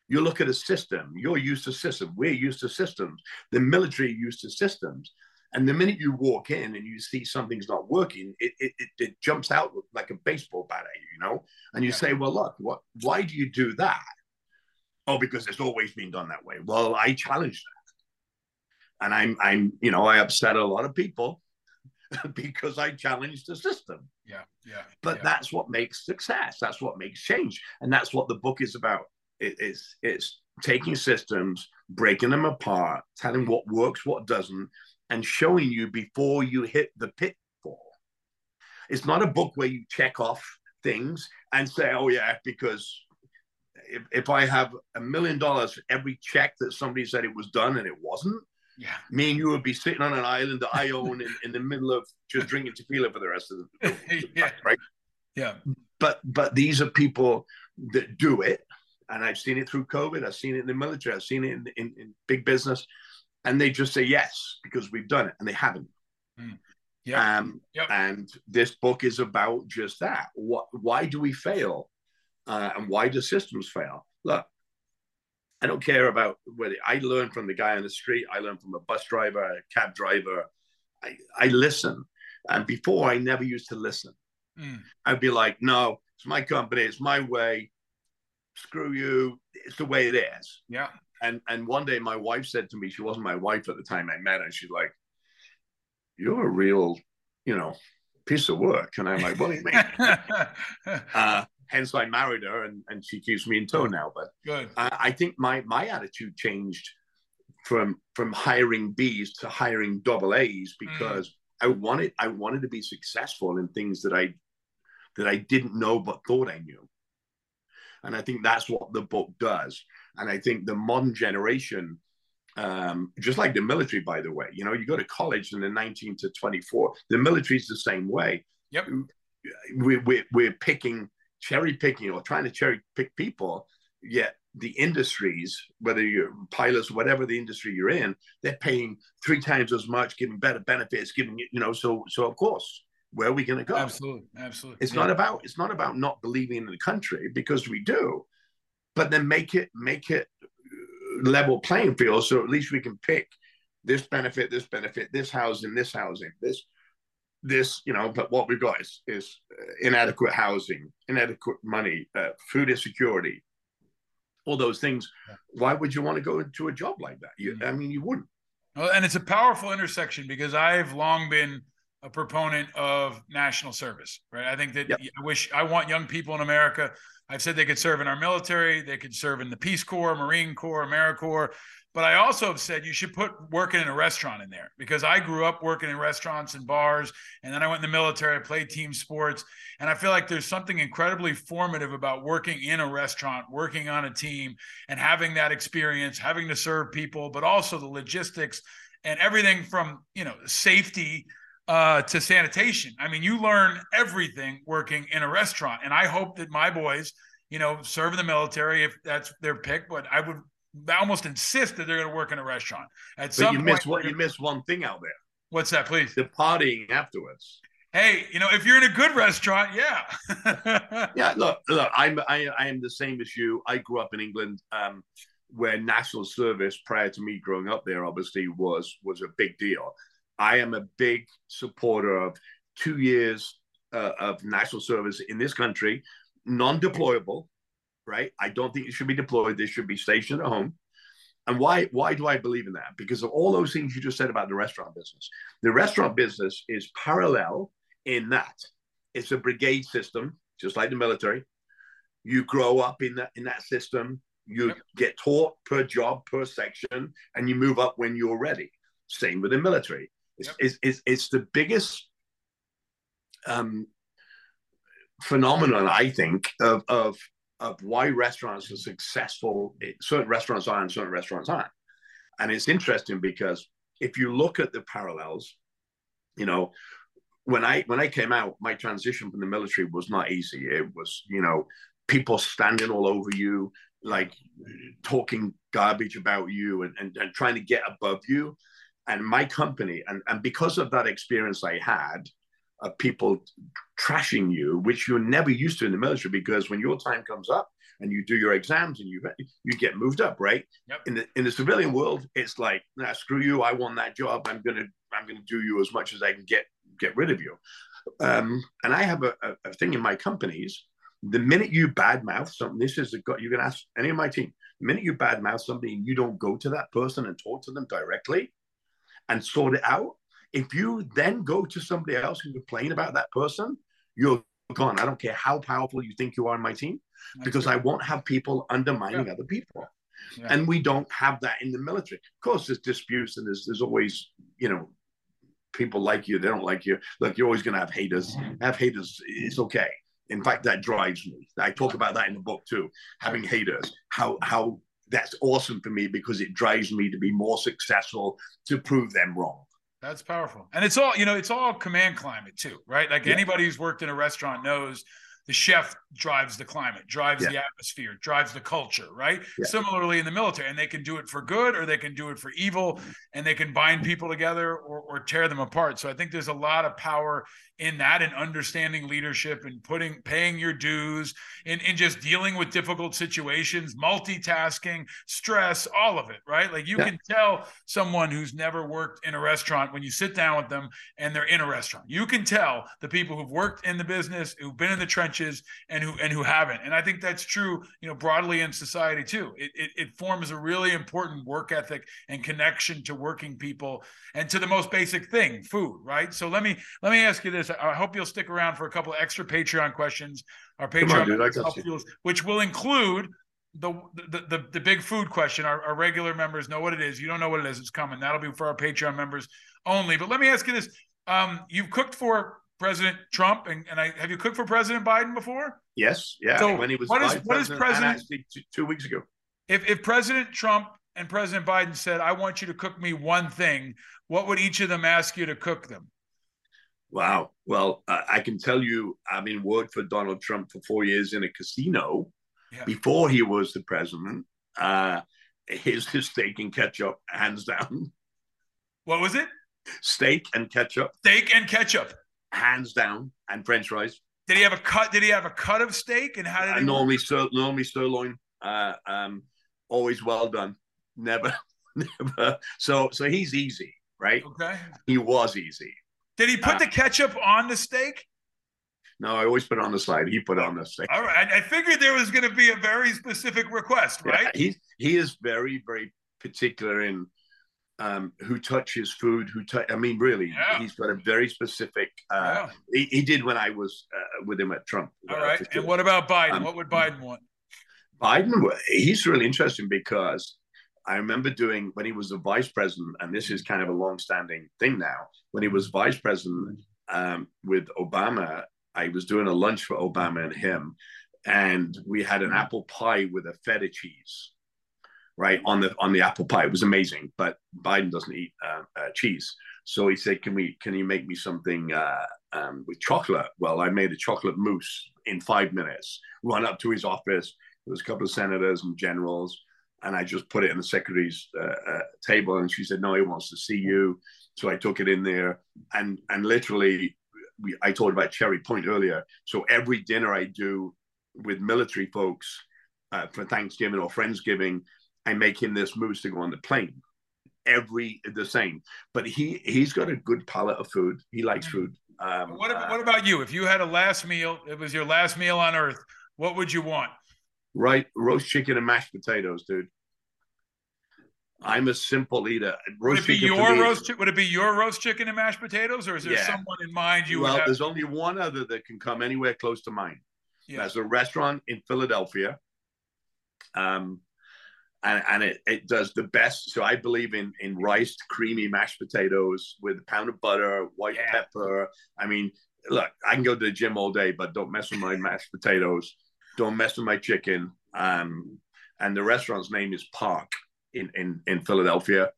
You look at a system, you're used to systems, we're used to systems, the military used to systems. And the minute you walk in and you see something's not working, it, it, it, it jumps out like a baseball bat at you, you know? And you yeah. say, well, look, what, why do you do that? Oh, because it's always been done that way. Well, I challenge that. And I'm, I'm, you know, I upset a lot of people because I challenged the system. Yeah, yeah. But yeah. that's what makes success. That's what makes change, and that's what the book is about. It, it's it's taking systems, breaking them apart, telling what works, what doesn't, and showing you before you hit the pitfall. It's not a book where you check off things and say, "Oh yeah," because if, if I have a million dollars for every check that somebody said it was done and it wasn't, yeah. Me and you would be sitting on an island that I own in, in the middle of just drinking tequila for the rest of the yeah. right? Yeah. But but these are people that do it. And I've seen it through COVID. I've seen it in the military. I've seen it in, in, in big business. And they just say yes because we've done it. And they haven't. Mm. Yeah. Um, yep. And this book is about just that. What? Why do we fail? Uh, and why do systems fail? Look, I don't care about whether I learn from the guy on the street, I learn from a bus driver, a cab driver. I, I listen. And before I never used to listen. Mm. I'd be like, no, it's my company, it's my way. Screw you. It's the way it is. Yeah. And and one day my wife said to me, she wasn't my wife at the time I met her, she's like, You're a real, you know, piece of work. And I'm like, what do you mean? uh, hence I married her and, and she keeps me in tow now. But good. I, I think my my attitude changed from from hiring B's to hiring double A's because mm. I wanted I wanted to be successful in things that I that I didn't know but thought I knew. And I think that's what the book does. And I think the modern generation, um, just like the military, by the way, you know, you go to college in the 19 to 24, the military is the same way. Yep. We, we, we're picking cherry picking or trying to cherry pick people, yet the industries, whether you're pilots, whatever the industry you're in, they're paying three times as much, giving better benefits, giving you know. So, so of course, where are we going to go? Absolutely, absolutely. It's yeah. not about it's not about not believing in the country because we do, but then make it make it level playing field so at least we can pick this benefit, this benefit, this housing, this housing, this this, you know, but what we've got is, is inadequate housing, inadequate money, uh, food insecurity, all those things. Why would you want to go into a job like that? You, I mean, you wouldn't. Well, and it's a powerful intersection because I've long been a proponent of national service, right? I think that yep. I wish I want young people in America. I've said they could serve in our military, they could serve in the Peace Corps, Marine Corps, AmeriCorps, but I also have said you should put working in a restaurant in there because I grew up working in restaurants and bars. And then I went in the military, I played team sports. And I feel like there's something incredibly formative about working in a restaurant, working on a team, and having that experience, having to serve people, but also the logistics and everything from, you know, safety uh, to sanitation. I mean, you learn everything working in a restaurant. And I hope that my boys, you know, serve in the military if that's their pick. But I would almost insist that they're going to work in a restaurant. At but some you point, miss what you miss one thing out there. What's that, please? The partying afterwards. Hey, you know, if you're in a good restaurant, yeah. yeah, look, look, I'm I, I am the same as you. I grew up in England, um, where national service prior to me growing up there, obviously was was a big deal. I am a big supporter of two years uh, of national service in this country, non-deployable right? I don't think it should be deployed. They should be stationed at home. And why why do I believe in that? Because of all those things you just said about the restaurant business. The restaurant business is parallel in that it's a brigade system, just like the military. You grow up in that in that system. You yep. get taught per job, per section, and you move up when you're ready. Same with the military. It's, yep. it's, it's, it's the biggest um, phenomenon, I think, of, of of why restaurants are successful. Eh, certain restaurants are and certain restaurants aren't. And it's interesting because if you look at the parallels, you know, when I when I came out, my transition from the military was not easy. It was, you know, people standing all over you, like talking garbage about you and, and, and trying to get above you. And my company, and, and because of that experience I had, of people trashing you, which you're never used to in the military, because when your time comes up and you do your exams and you you get moved up, right? Yep. In the in the civilian world, it's like, nah, screw you, I want that job. I'm gonna I'm to do you as much as I can get get rid of you. Um, and I have a, a, thing in my companies. The minute you badmouth something, this is a, you can ask any of my team. The minute you badmouth somebody you don't go to that person and talk to them directly and sort it out, if you then go to somebody else and complain about that person, you're gone. I don't care how powerful you think you are on my team, because I won't have people undermining yeah. other people. Yeah. And we don't have that in the military. Of course, there's disputes and there's there's always, you know, people like you, they don't like you. Look, you're always gonna have haters. Have haters, it's okay. In fact, that drives me. I talk about that in the book too. Having haters, how how that's awesome for me because it drives me to be more successful to prove them wrong. That's powerful. And it's all, you know, it's all command climate too, right? Like yeah. anybody who's worked in a restaurant knows the chef drives the climate, drives yeah. the atmosphere, drives the culture, right? Yeah. Similarly in the military, and they can do it for good or they can do it for evil, and they can bind people together or, or tear them apart. So I think there's a lot of power in that and understanding leadership and putting paying your dues and, in just dealing with difficult situations multitasking stress all of it right like you yeah. can tell someone who's never worked in a restaurant when you sit down with them and they're in a restaurant you can tell the people who've worked in the business who've been in the trenches and who and who haven't and i think that's true you know broadly in society too it, it, it forms a really important work ethic and connection to working people and to the most basic thing food right so let me let me ask you this I hope you'll stick around for a couple extra Patreon questions. Our Patreon, on, dude, which will include the, the the, the big food question. Our, our, regular members know what it is. You don't know what it is. It's coming. That'll be for our Patreon members only. But let me ask you this: um, You've cooked for President Trump, and, and I have you cooked for President Biden before? Yes. Yeah. So when he was what is what is President two, two weeks ago? If if President Trump and President Biden said, "I want you to cook me one thing," what would each of them ask you to cook them? Wow. Well, uh, I can tell you, I mean, worked for Donald Trump for four years in a casino yeah. before he was the president. Uh, his his steak and ketchup, hands down. What was it? Steak and ketchup. Steak and ketchup, hands down, and French fries. Did he have a cut? Did he have a cut of steak? And how did uh? Normally, sir, normally sirloin. Uh, um, always well done. Never, never. So, so he's easy, right? Okay. He was easy. Did he put uh, the ketchup on the steak? No, I always put it on the side. He put it on the steak. All right. I figured there was going to be a very specific request, right? Yeah, he he is very very particular in um, who touches food. Who touch? I mean, really, yeah. he's got a very specific. Uh, yeah. he, he, did when I was uh, with him at Trump. All uh, right. Sure. And what about Biden? Um, what would Biden want? Biden, he's really interesting because I remember doing when he was the vice president, and this is kind of a long-standing thing now. When he was vice president um, with Obama, I was doing a lunch for Obama and him, and we had an apple pie with a feta cheese, right on the on the apple pie. It was amazing, but Biden doesn't eat uh, uh, cheese, so he said, "Can we? Can you make me something uh, um, with chocolate?" Well, I made a chocolate mousse in five minutes. Run up to his office. There was a couple of senators and generals and I just put it in the secretary's uh, uh, table, and she said, "No, he wants to see you." So I took it in there, and and literally, we, I talked about Cherry Point earlier. So every dinner I do with military folks uh, for Thanksgiving or Friendsgiving, I make him this mousse to go on the plane. Every the same, but he he's got a good palate of food. He likes food. Um, what, about, what about you? If you had a last meal, it was your last meal on Earth. What would you want? right? Roast chicken and mashed potatoes, dude. I'm a simple eater. Roast would it be your roast? Would it be your roast chicken and mashed potatoes, or is there yeah. someone in mind you? Well, have- there's only one other that can come anywhere close to mine. Yeah. There's a restaurant in Philadelphia, um, and, and it, it does the best. So I believe in in rice, creamy mashed potatoes with a pound of butter, white yeah. pepper. I mean, look, I can go to the gym all day, but don't mess with my mashed potatoes don't mess with my chicken. Um, and the restaurant's name is Parc in in, in Philadelphia.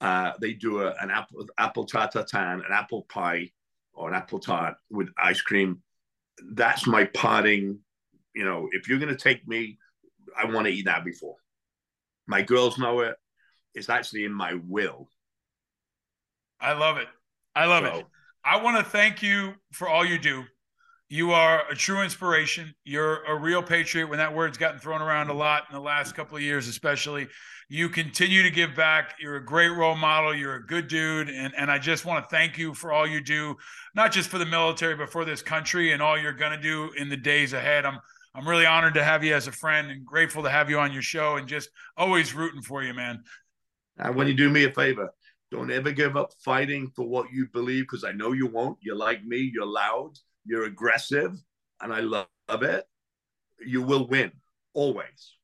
Uh, they do a, an apple apple tarte tatin, an apple pie, or an apple tart with ice cream. That's my parting. You know, if you're going to take me, I want to eat that before. My girls know it. It's actually in my will. I love it. I love so, it. I want to thank you for all you do You are a true inspiration. You're a real patriot when that word's gotten thrown around a lot in the last couple of years, especially. You continue to give back. You're a great role model. You're a good dude. And, and I just want to thank you for all you do, not just for the military, but for this country and all you're going to do in the days ahead. I'm, I'm really honored to have you as a friend and grateful to have you on your show and just always rooting for you, man. And when you do me a favor, don't ever give up fighting for what you believe because I know you won't. You're like me, you're loud you're aggressive, and I love it. You will win always.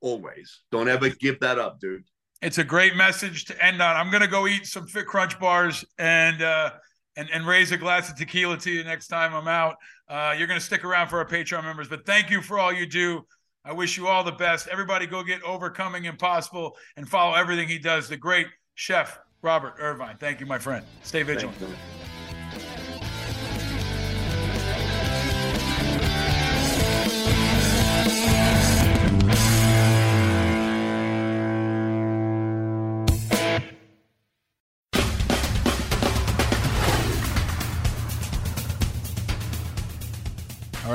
Always. Don't ever give that up, dude. It's a great message to end on. I'm gonna go eat some Fit Crunch bars and uh, and and raise a glass of tequila to you next time I'm out. Uh, you're gonna stick around for our Patreon members, but thank you for all you do. I wish you all the best. Everybody, go get overcoming impossible and follow everything he does. The great chef Robert Irvine. Thank you, my friend. Stay vigilant.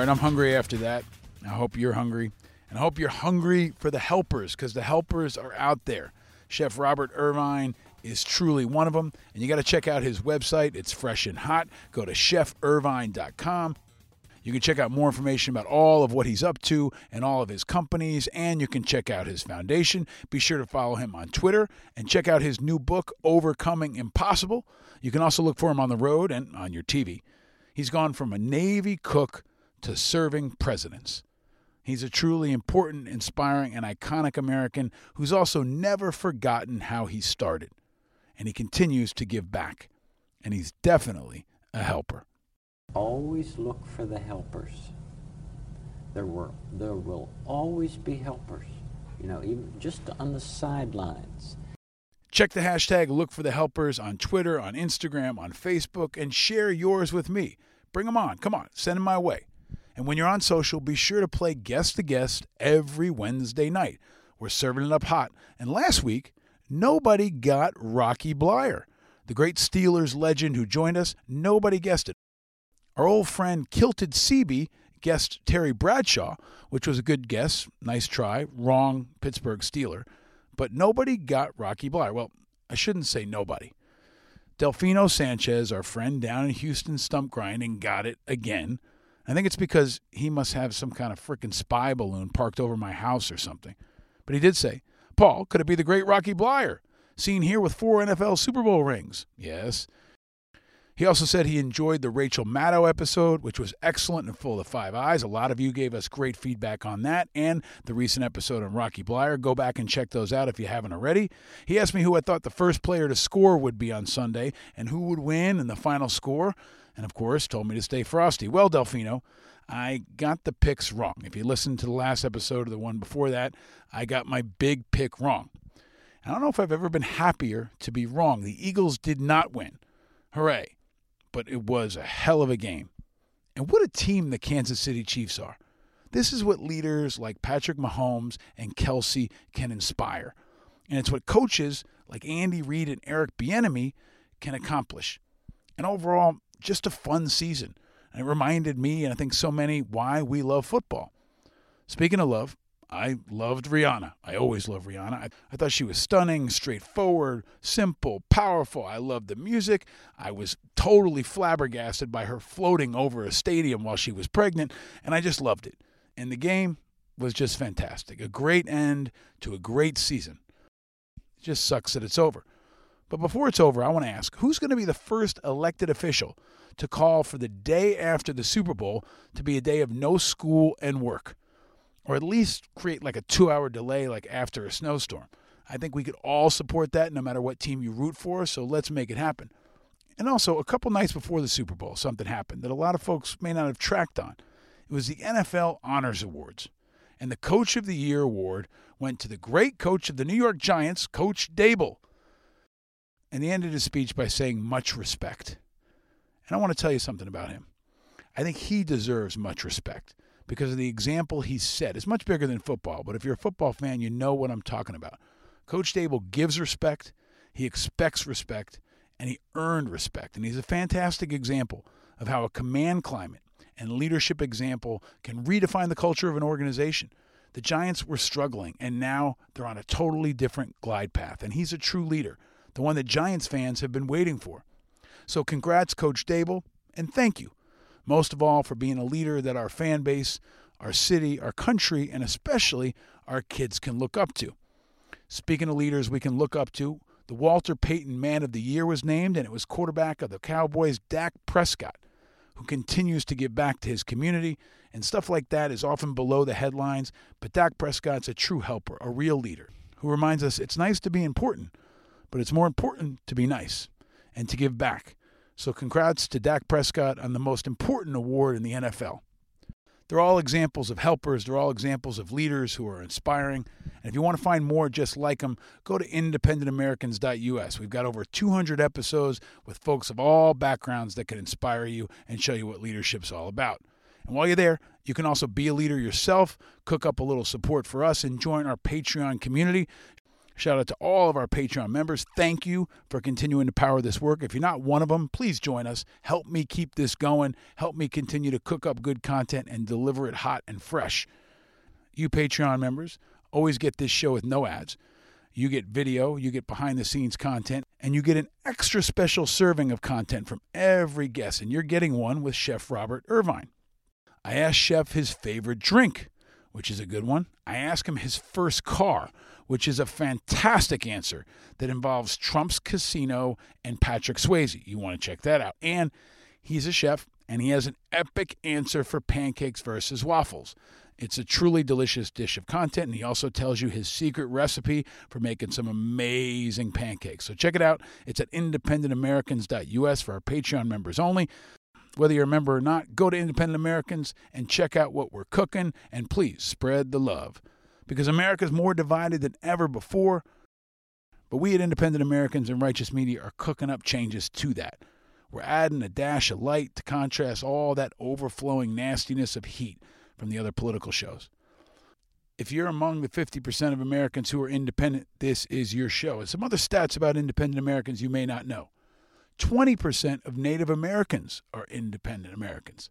Right, I'm hungry after that. I hope you're hungry. And I hope you're hungry for the helpers because the helpers are out there. Chef Robert Irvine is truly one of them. And you got to check out his website. It's fresh and hot. Go to chefirvine.com. You can check out more information about all of what he's up to and all of his companies, and you can check out his foundation. Be sure to follow him on Twitter and check out his new book, Overcoming Impossible. You can also look for him on the road and on your TV. He's gone from a Navy cook to serving presidents. He's a truly important, inspiring, and iconic American who's also never forgotten how he started. And he continues to give back. And he's definitely a helper. Always look for the helpers. There, were, there will always be helpers, you know, even just on the sidelines. Check the hashtag Look for the Helpers on Twitter, on Instagram, on Facebook, and share yours with me. Bring them on. Come on, send them my way. And when you're on social, be sure to play guest to guest every Wednesday night. We're serving it up hot. And last week, nobody got Rocky Bleier, the great Steelers legend who joined us. Nobody guessed it. Our old friend Kilted Seabee guessed Terry Bradshaw, which was a good guess. Nice try. Wrong Pittsburgh Steeler. But nobody got Rocky Bleier. Well, I shouldn't say nobody. Delfino Sanchez, our friend down in Houston stump grinding, got it again. I think it's because he must have some kind of freaking spy balloon parked over my house or something. But he did say, Paul, could it be the great Rocky Bleier, seen here with four NFL Super Bowl rings? Yes. He also said he enjoyed the Rachel Maddow episode, which was excellent and full of five eyes. A lot of you gave us great feedback on that and the recent episode on Rocky Bleier. Go back and check those out if you haven't already. He asked me who I thought the first player to score would be on Sunday and who would win in the final score and of course told me to stay frosty. Well, Delfino, I got the picks wrong. If you listened to the last episode or the one before that, I got my big pick wrong. I don't know if I've ever been happier to be wrong. The Eagles did not win. Hooray. But it was a hell of a game. And what a team the Kansas City Chiefs are. This is what leaders like Patrick Mahomes and Kelce can inspire. And it's what coaches like Andy Reid and Eric Bieniemy can accomplish. And overall, just a fun season. And it reminded me, and I think so many, why we love football. Speaking of love, I loved Rihanna. I always love Rihanna. I, I, thought she was stunning, straightforward, simple, powerful. I loved the music. I was totally flabbergasted by her floating over a stadium while she was pregnant, and I just loved it. And the game was just fantastic. A great end to a great season. It just sucks that it's over. But before it's over, I want to ask who's going to be the first elected official to call for the day after the Super Bowl to be a day of no school and work? Or at least create like a two hour delay, like after a snowstorm. I think we could all support that no matter what team you root for, so let's make it happen. And also, a couple nights before the Super Bowl, something happened that a lot of folks may not have tracked on. It was the NFL Honors Awards. And the Coach of the Year award went to the great coach of the New York Giants, Coach Daboll. And he ended his speech by saying, much respect. And I want to tell you something about him. I think he deserves much respect because of the example he set. It's much bigger than football, but if you're a football fan, you know what I'm talking about. Coach Daboll gives respect, he expects respect, and he earned respect. And he's a fantastic example of how a command climate and leadership example can redefine the culture of an organization. The Giants were struggling, and now they're on a totally different glide path. And he's a true leader, the one that Giants fans have been waiting for. So, congrats, Coach Daboll, and thank you, most of all, for being a leader that our fan base, our city, our country, and especially our kids can look up to. Speaking of leaders we can look up to, the Walter Payton Man of the Year was named, and it was quarterback of the Cowboys, Dak Prescott, who continues to give back to his community. And stuff like that is often below the headlines, but Dak Prescott's a true helper, a real leader, who reminds us it's nice to be important, but it's more important to be nice and to give back. So, congrats to Dak Prescott on the most important award in the NFL. They're all examples of helpers. They're all examples of leaders who are inspiring. And if you want to find more just like them, go to independentamericans.us. We've got over 200 episodes with folks of all backgrounds that can inspire you and show you what leadership's all about. And while you're there, you can also be a leader yourself, cook up a little support for us, and join our Patreon community. Shout out to all of our Patreon members. Thank you for continuing to power this work. If you're not one of them, please join us. Help me keep this going. Help me continue to cook up good content and deliver it hot and fresh. You Patreon members always get this show with no ads. You get video, you get behind the scenes content, and you get an extra special serving of content from every guest. And you're getting one with Chef Robert Irvine. I asked Chef his favorite drink, which is a good one. I asked him his first car which is a fantastic answer that involves Trump's Casino and Patrick Swayze. You want to check that out. And he's a chef, and he has an epic answer for pancakes versus waffles. It's a truly delicious dish of content, and he also tells you his secret recipe for making some amazing pancakes. So check it out. It's at independentamericans.us for our Patreon members only. Whether you're a member or not, go to Independent Americans and check out what we're cooking, and please spread the love because America is more divided than ever before. But we at Independent Americans and Righteous Media are cooking up changes to that. We're adding a dash of light to contrast all that overflowing nastiness of heat from the other political shows. If you're among the 50% of Americans who are independent, this is your show. And some other stats about independent Americans you may not know 20% of Native Americans are independent Americans.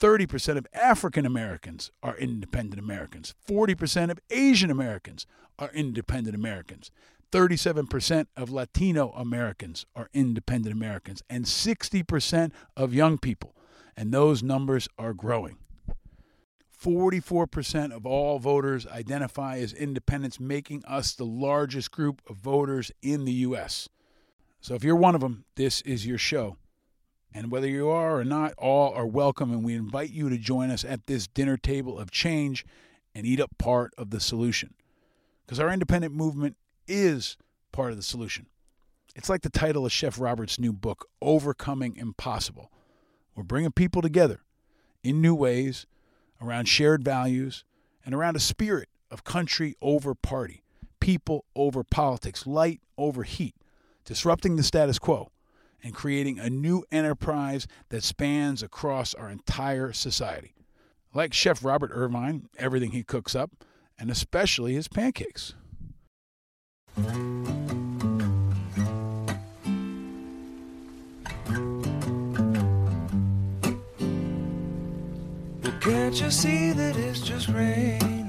30% of African Americans are independent Americans. 40% of Asian Americans are independent Americans. 37% of Latino Americans are independent Americans. And 60% of young people. And those numbers are growing. 44% of all voters identify as independents, making us the largest group of voters in the U.S. So if you're one of them, this is your show. And whether you are or not, all are welcome, and we invite you to join us at this dinner table of change and eat up part of the solution. Because our independent movement is part of the solution. It's like the title of Chef Robert's new book, Overcoming Impossible. We're bringing people together in new ways around shared values and around a spirit of country over party, people over politics, light over heat, disrupting the status quo and creating a new enterprise that spans across our entire society. Like Chef Robert Irvine, everything he cooks up, and especially his pancakes. Can't you see that it's just raining?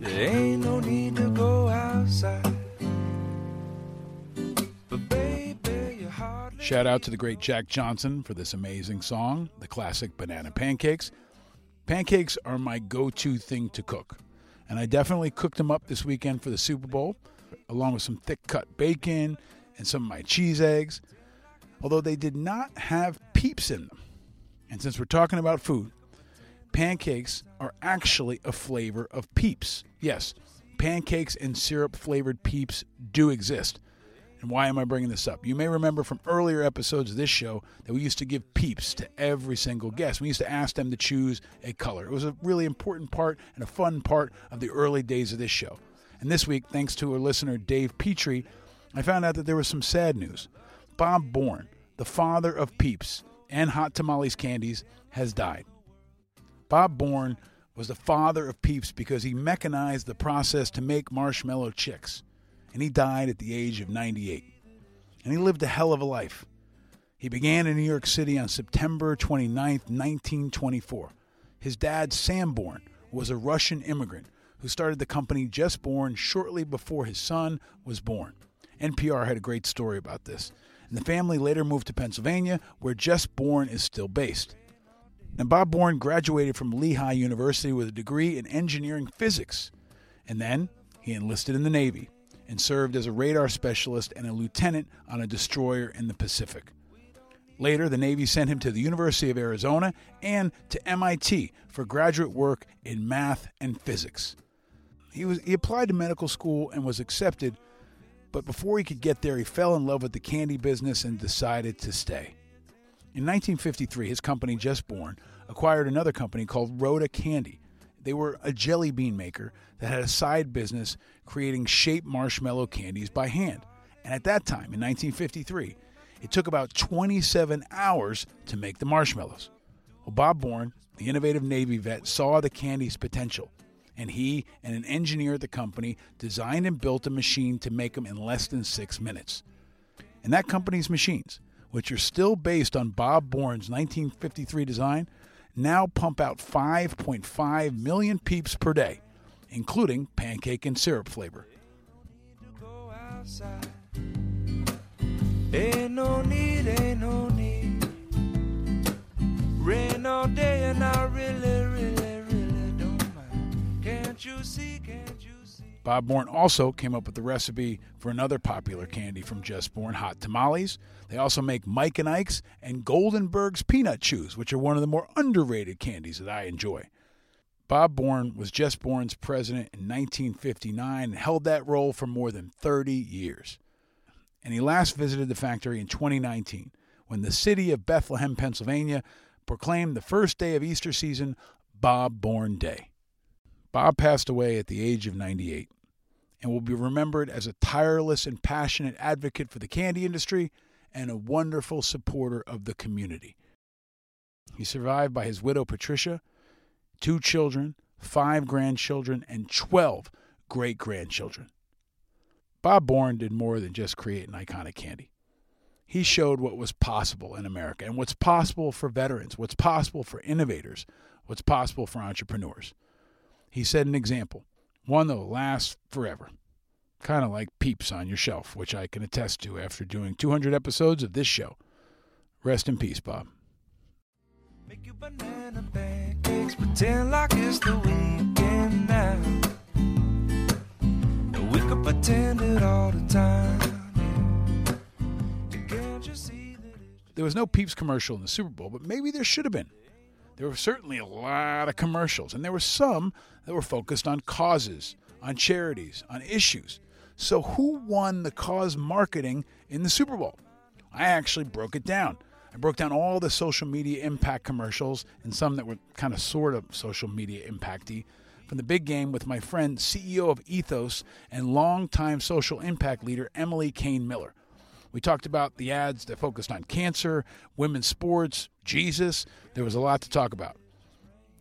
There ain't no need to go outside. Shout out to the great Jack Johnson for this amazing song, the classic Banana Pancakes. Pancakes are my go to thing to cook, and I definitely cooked them up this weekend for the Super Bowl, along with some thick cut bacon and some of my cheese eggs, although they did not have peeps in them. And since we're talking about food, pancakes are actually a flavor of peeps. Yes, pancakes and syrup flavored peeps do exist. And why am I bringing this up? You may remember from earlier episodes of this show that we used to give peeps to every single guest. We used to ask them to choose a color. It was a really important part and a fun part of the early days of this show. And this week, thanks to our listener Dave Petrie, I found out that there was some sad news. Bob Born, the father of Peeps and Hot Tamales Candies, has died. Bob Born was the father of Peeps because he mechanized the process to make marshmallow chicks and he died at the age of 98. And he lived a hell of a life. He began in New York City on September 29, 1924. His dad, Sam Born, was a Russian immigrant who started the company Just Born shortly before his son was born. NPR had a great story about this. And the family later moved to Pennsylvania, where Just Born is still based. And Bob Born graduated from Lehigh University with a degree in engineering physics. And then he enlisted in the Navy and served as a radar specialist and a lieutenant on a destroyer in the Pacific. Later, the Navy sent him to the University of Arizona and to MIT for graduate work in math and physics. He, was, he applied to medical school and was accepted, but before he could get there, he fell in love with the candy business and decided to stay. In 1953, his company, Just Born, acquired another company called Rodda Candy. They were a jelly bean maker that had a side business creating shaped marshmallow candies by hand. And at that time, in 1953, it took about 27 hours to make the marshmallows. Well, Bob Born, the innovative Navy vet, saw the candy's potential, and he and an engineer at the company designed and built a machine to make them in less than six minutes. And that company's machines, which are still based on Bob Born's 1953 design, now pump out 5.5 million peeps per day, including pancake and syrup flavor. Ain't no need, ain't no need. Rain all day and I really, really, really don't mind. Can't you see, can't? Bob Born also came up with the recipe for another popular candy from Just Born, hot tamales. They also make Mike and Ike's and Goldenberg's peanut chews, which are one of the more underrated candies that I enjoy. Bob Born was Just Born's president in 1959 and held that role for more than 30 years. And he last visited the factory in 2019 when the city of Bethlehem, Pennsylvania proclaimed the first day of Easter season Bob Born Day. Bob passed away at the age of 98 and will be remembered as a tireless and passionate advocate for the candy industry and a wonderful supporter of the community. He's survived by his widow, Patricia, two children, five grandchildren, and 12 great grandchildren. Bob Born did more than just create an iconic candy. He showed what was possible in America and what's possible for veterans, what's possible for innovators, what's possible for entrepreneurs. He set an example, one that will last forever. Kind of like peeps on your shelf, which I can attest to after doing 200 episodes of this show. Rest in peace, Bob. Make you banana pancakes, pretend like it's the weekend now. And we could pretend it all the time. Can't you see that There was no Peeps commercial in the Super Bowl, but maybe there should have been. There were certainly a lot of commercials, and there were some that were focused on causes, on charities, on issues. So, who won the cause marketing in the Super Bowl? I actually broke it down. I broke down all the social media impact commercials and some that were kind of sort of social media impacty from the big game with my friend, CEO of Ethos and longtime social impact leader Emily Kane Miller. We talked about the ads that focused on cancer, women's sports, Jesus. There was a lot to talk about.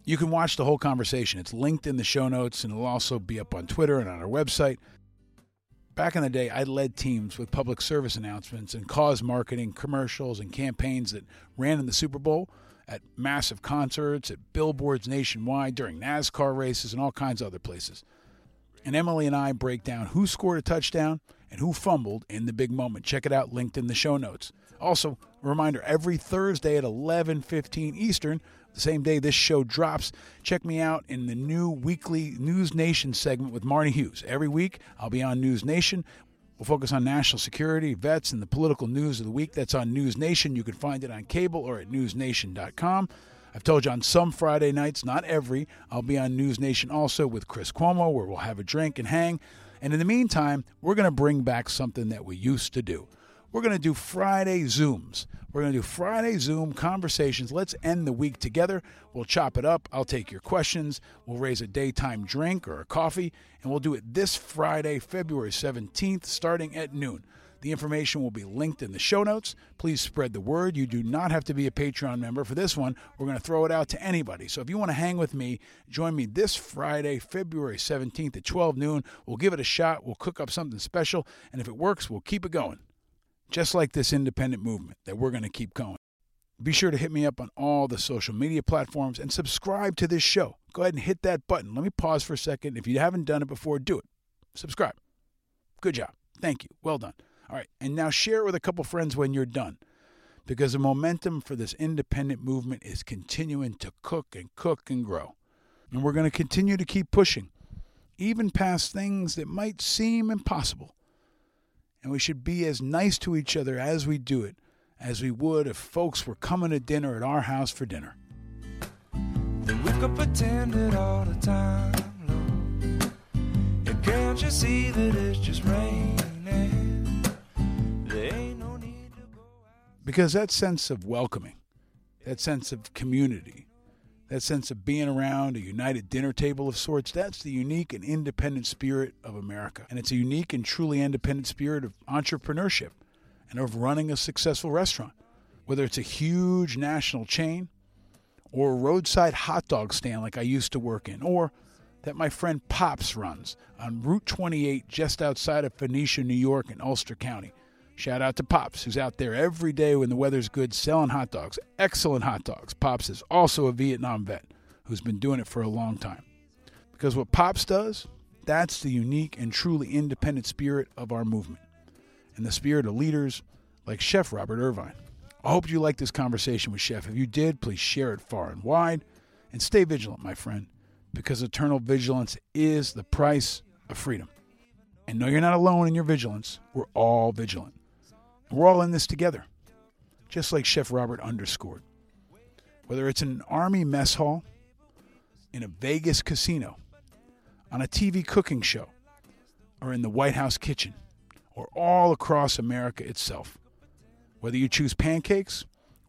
You can watch the whole conversation. It's linked in the show notes and it'll also be up on Twitter and on our website. Back in the day, I led teams with public service announcements and cause marketing, commercials, and campaigns that ran in the Super Bowl, at massive concerts, at billboards nationwide, during NASCAR races, and all kinds of other places. And Emily and I break down who scored a touchdown and who fumbled in the big moment. Check it out, linked in the show notes. Also, a reminder every Thursday at 11:15 Eastern, the same day this show drops, check me out in the new weekly News Nation segment with Marni Hughes. Every week, I'll be on News Nation. We'll focus on national security, vets, and the political news of the week. That's on News Nation. You can find it on cable or at newsnation.com. I've told you on some Friday nights, not every, I'll be on News Nation also with Chris Cuomo, where we'll have a drink and hang. And in the meantime, we're going to bring back something that we used to do. We're going to do Friday Zooms. We're going to do Friday Zoom conversations. Let's end the week together. We'll chop it up. I'll take your questions. We'll raise a daytime drink or a coffee, and we'll do it this Friday, February 17th, starting at noon. The information will be linked in the show notes. Please spread the word. You do not have to be a Patreon member for this one. We're going to throw it out to anybody. So if you want to hang with me, join me this Friday, February 17th at 12 noon. We'll give it a shot. We'll cook up something special. And if it works, we'll keep it going. Just like this independent movement that we're going to keep going. Be sure to hit me up on all the social media platforms and subscribe to this show. Go ahead and hit that button. Let me pause for a second. If you haven't done it before, do it. Subscribe. Good job. Thank you. Well done. All right. And now share it with a couple friends when you're done because the momentum for this independent movement is continuing to cook and cook and grow. And we're going to continue to keep pushing, even past things that might seem impossible. And we should be as nice to each other as we do it as we would if folks were coming to dinner at our house for dinner. Then we could pretend it all the time, Lord. And can't you see that it's just raining? No need to go out. Because that sense of welcoming, that sense of community, that sense of being around a united dinner table of sorts, that's the unique and independent spirit of America. And it's a unique and truly independent spirit of entrepreneurship and of running a successful restaurant, whether it's a huge national chain or a roadside hot dog stand like I used to work in, or that my friend Pops runs on Route 28 just outside of Phoenicia, New York, in Ulster County. Shout out to Pops, who's out there every day when the weather's good selling hot dogs. Excellent hot dogs. Pops is also a Vietnam vet who's been doing it for a long time. Because what Pops does, that's the unique and truly independent spirit of our movement and the spirit of leaders like Chef Robert Irvine. I hope you liked this conversation with Chef. If you did, please share it far and wide and stay vigilant, my friend, because eternal vigilance is the price of freedom. And no, you're not alone in your vigilance. We're all vigilant. We're all in this together, just like Chef Robert underscored. Whether it's in an Army mess hall, in a Vegas casino, on a TV cooking show, or in the White House kitchen, or all across America itself. Whether you choose pancakes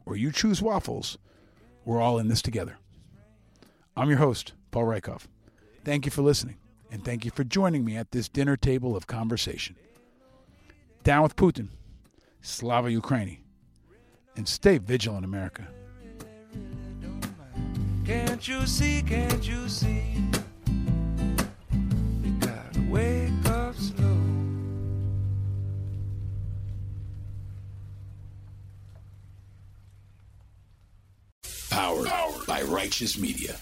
or you choose waffles, we're all in this together. I'm your host, Paul Rieckhoff. Thank you for listening, and thank you for joining me at this dinner table of conversation. Down with Putin, Slava Ukraini, and stay vigilant, America. Can't you see, can't you see? You gotta wake up slow. Powered by Righteous Media.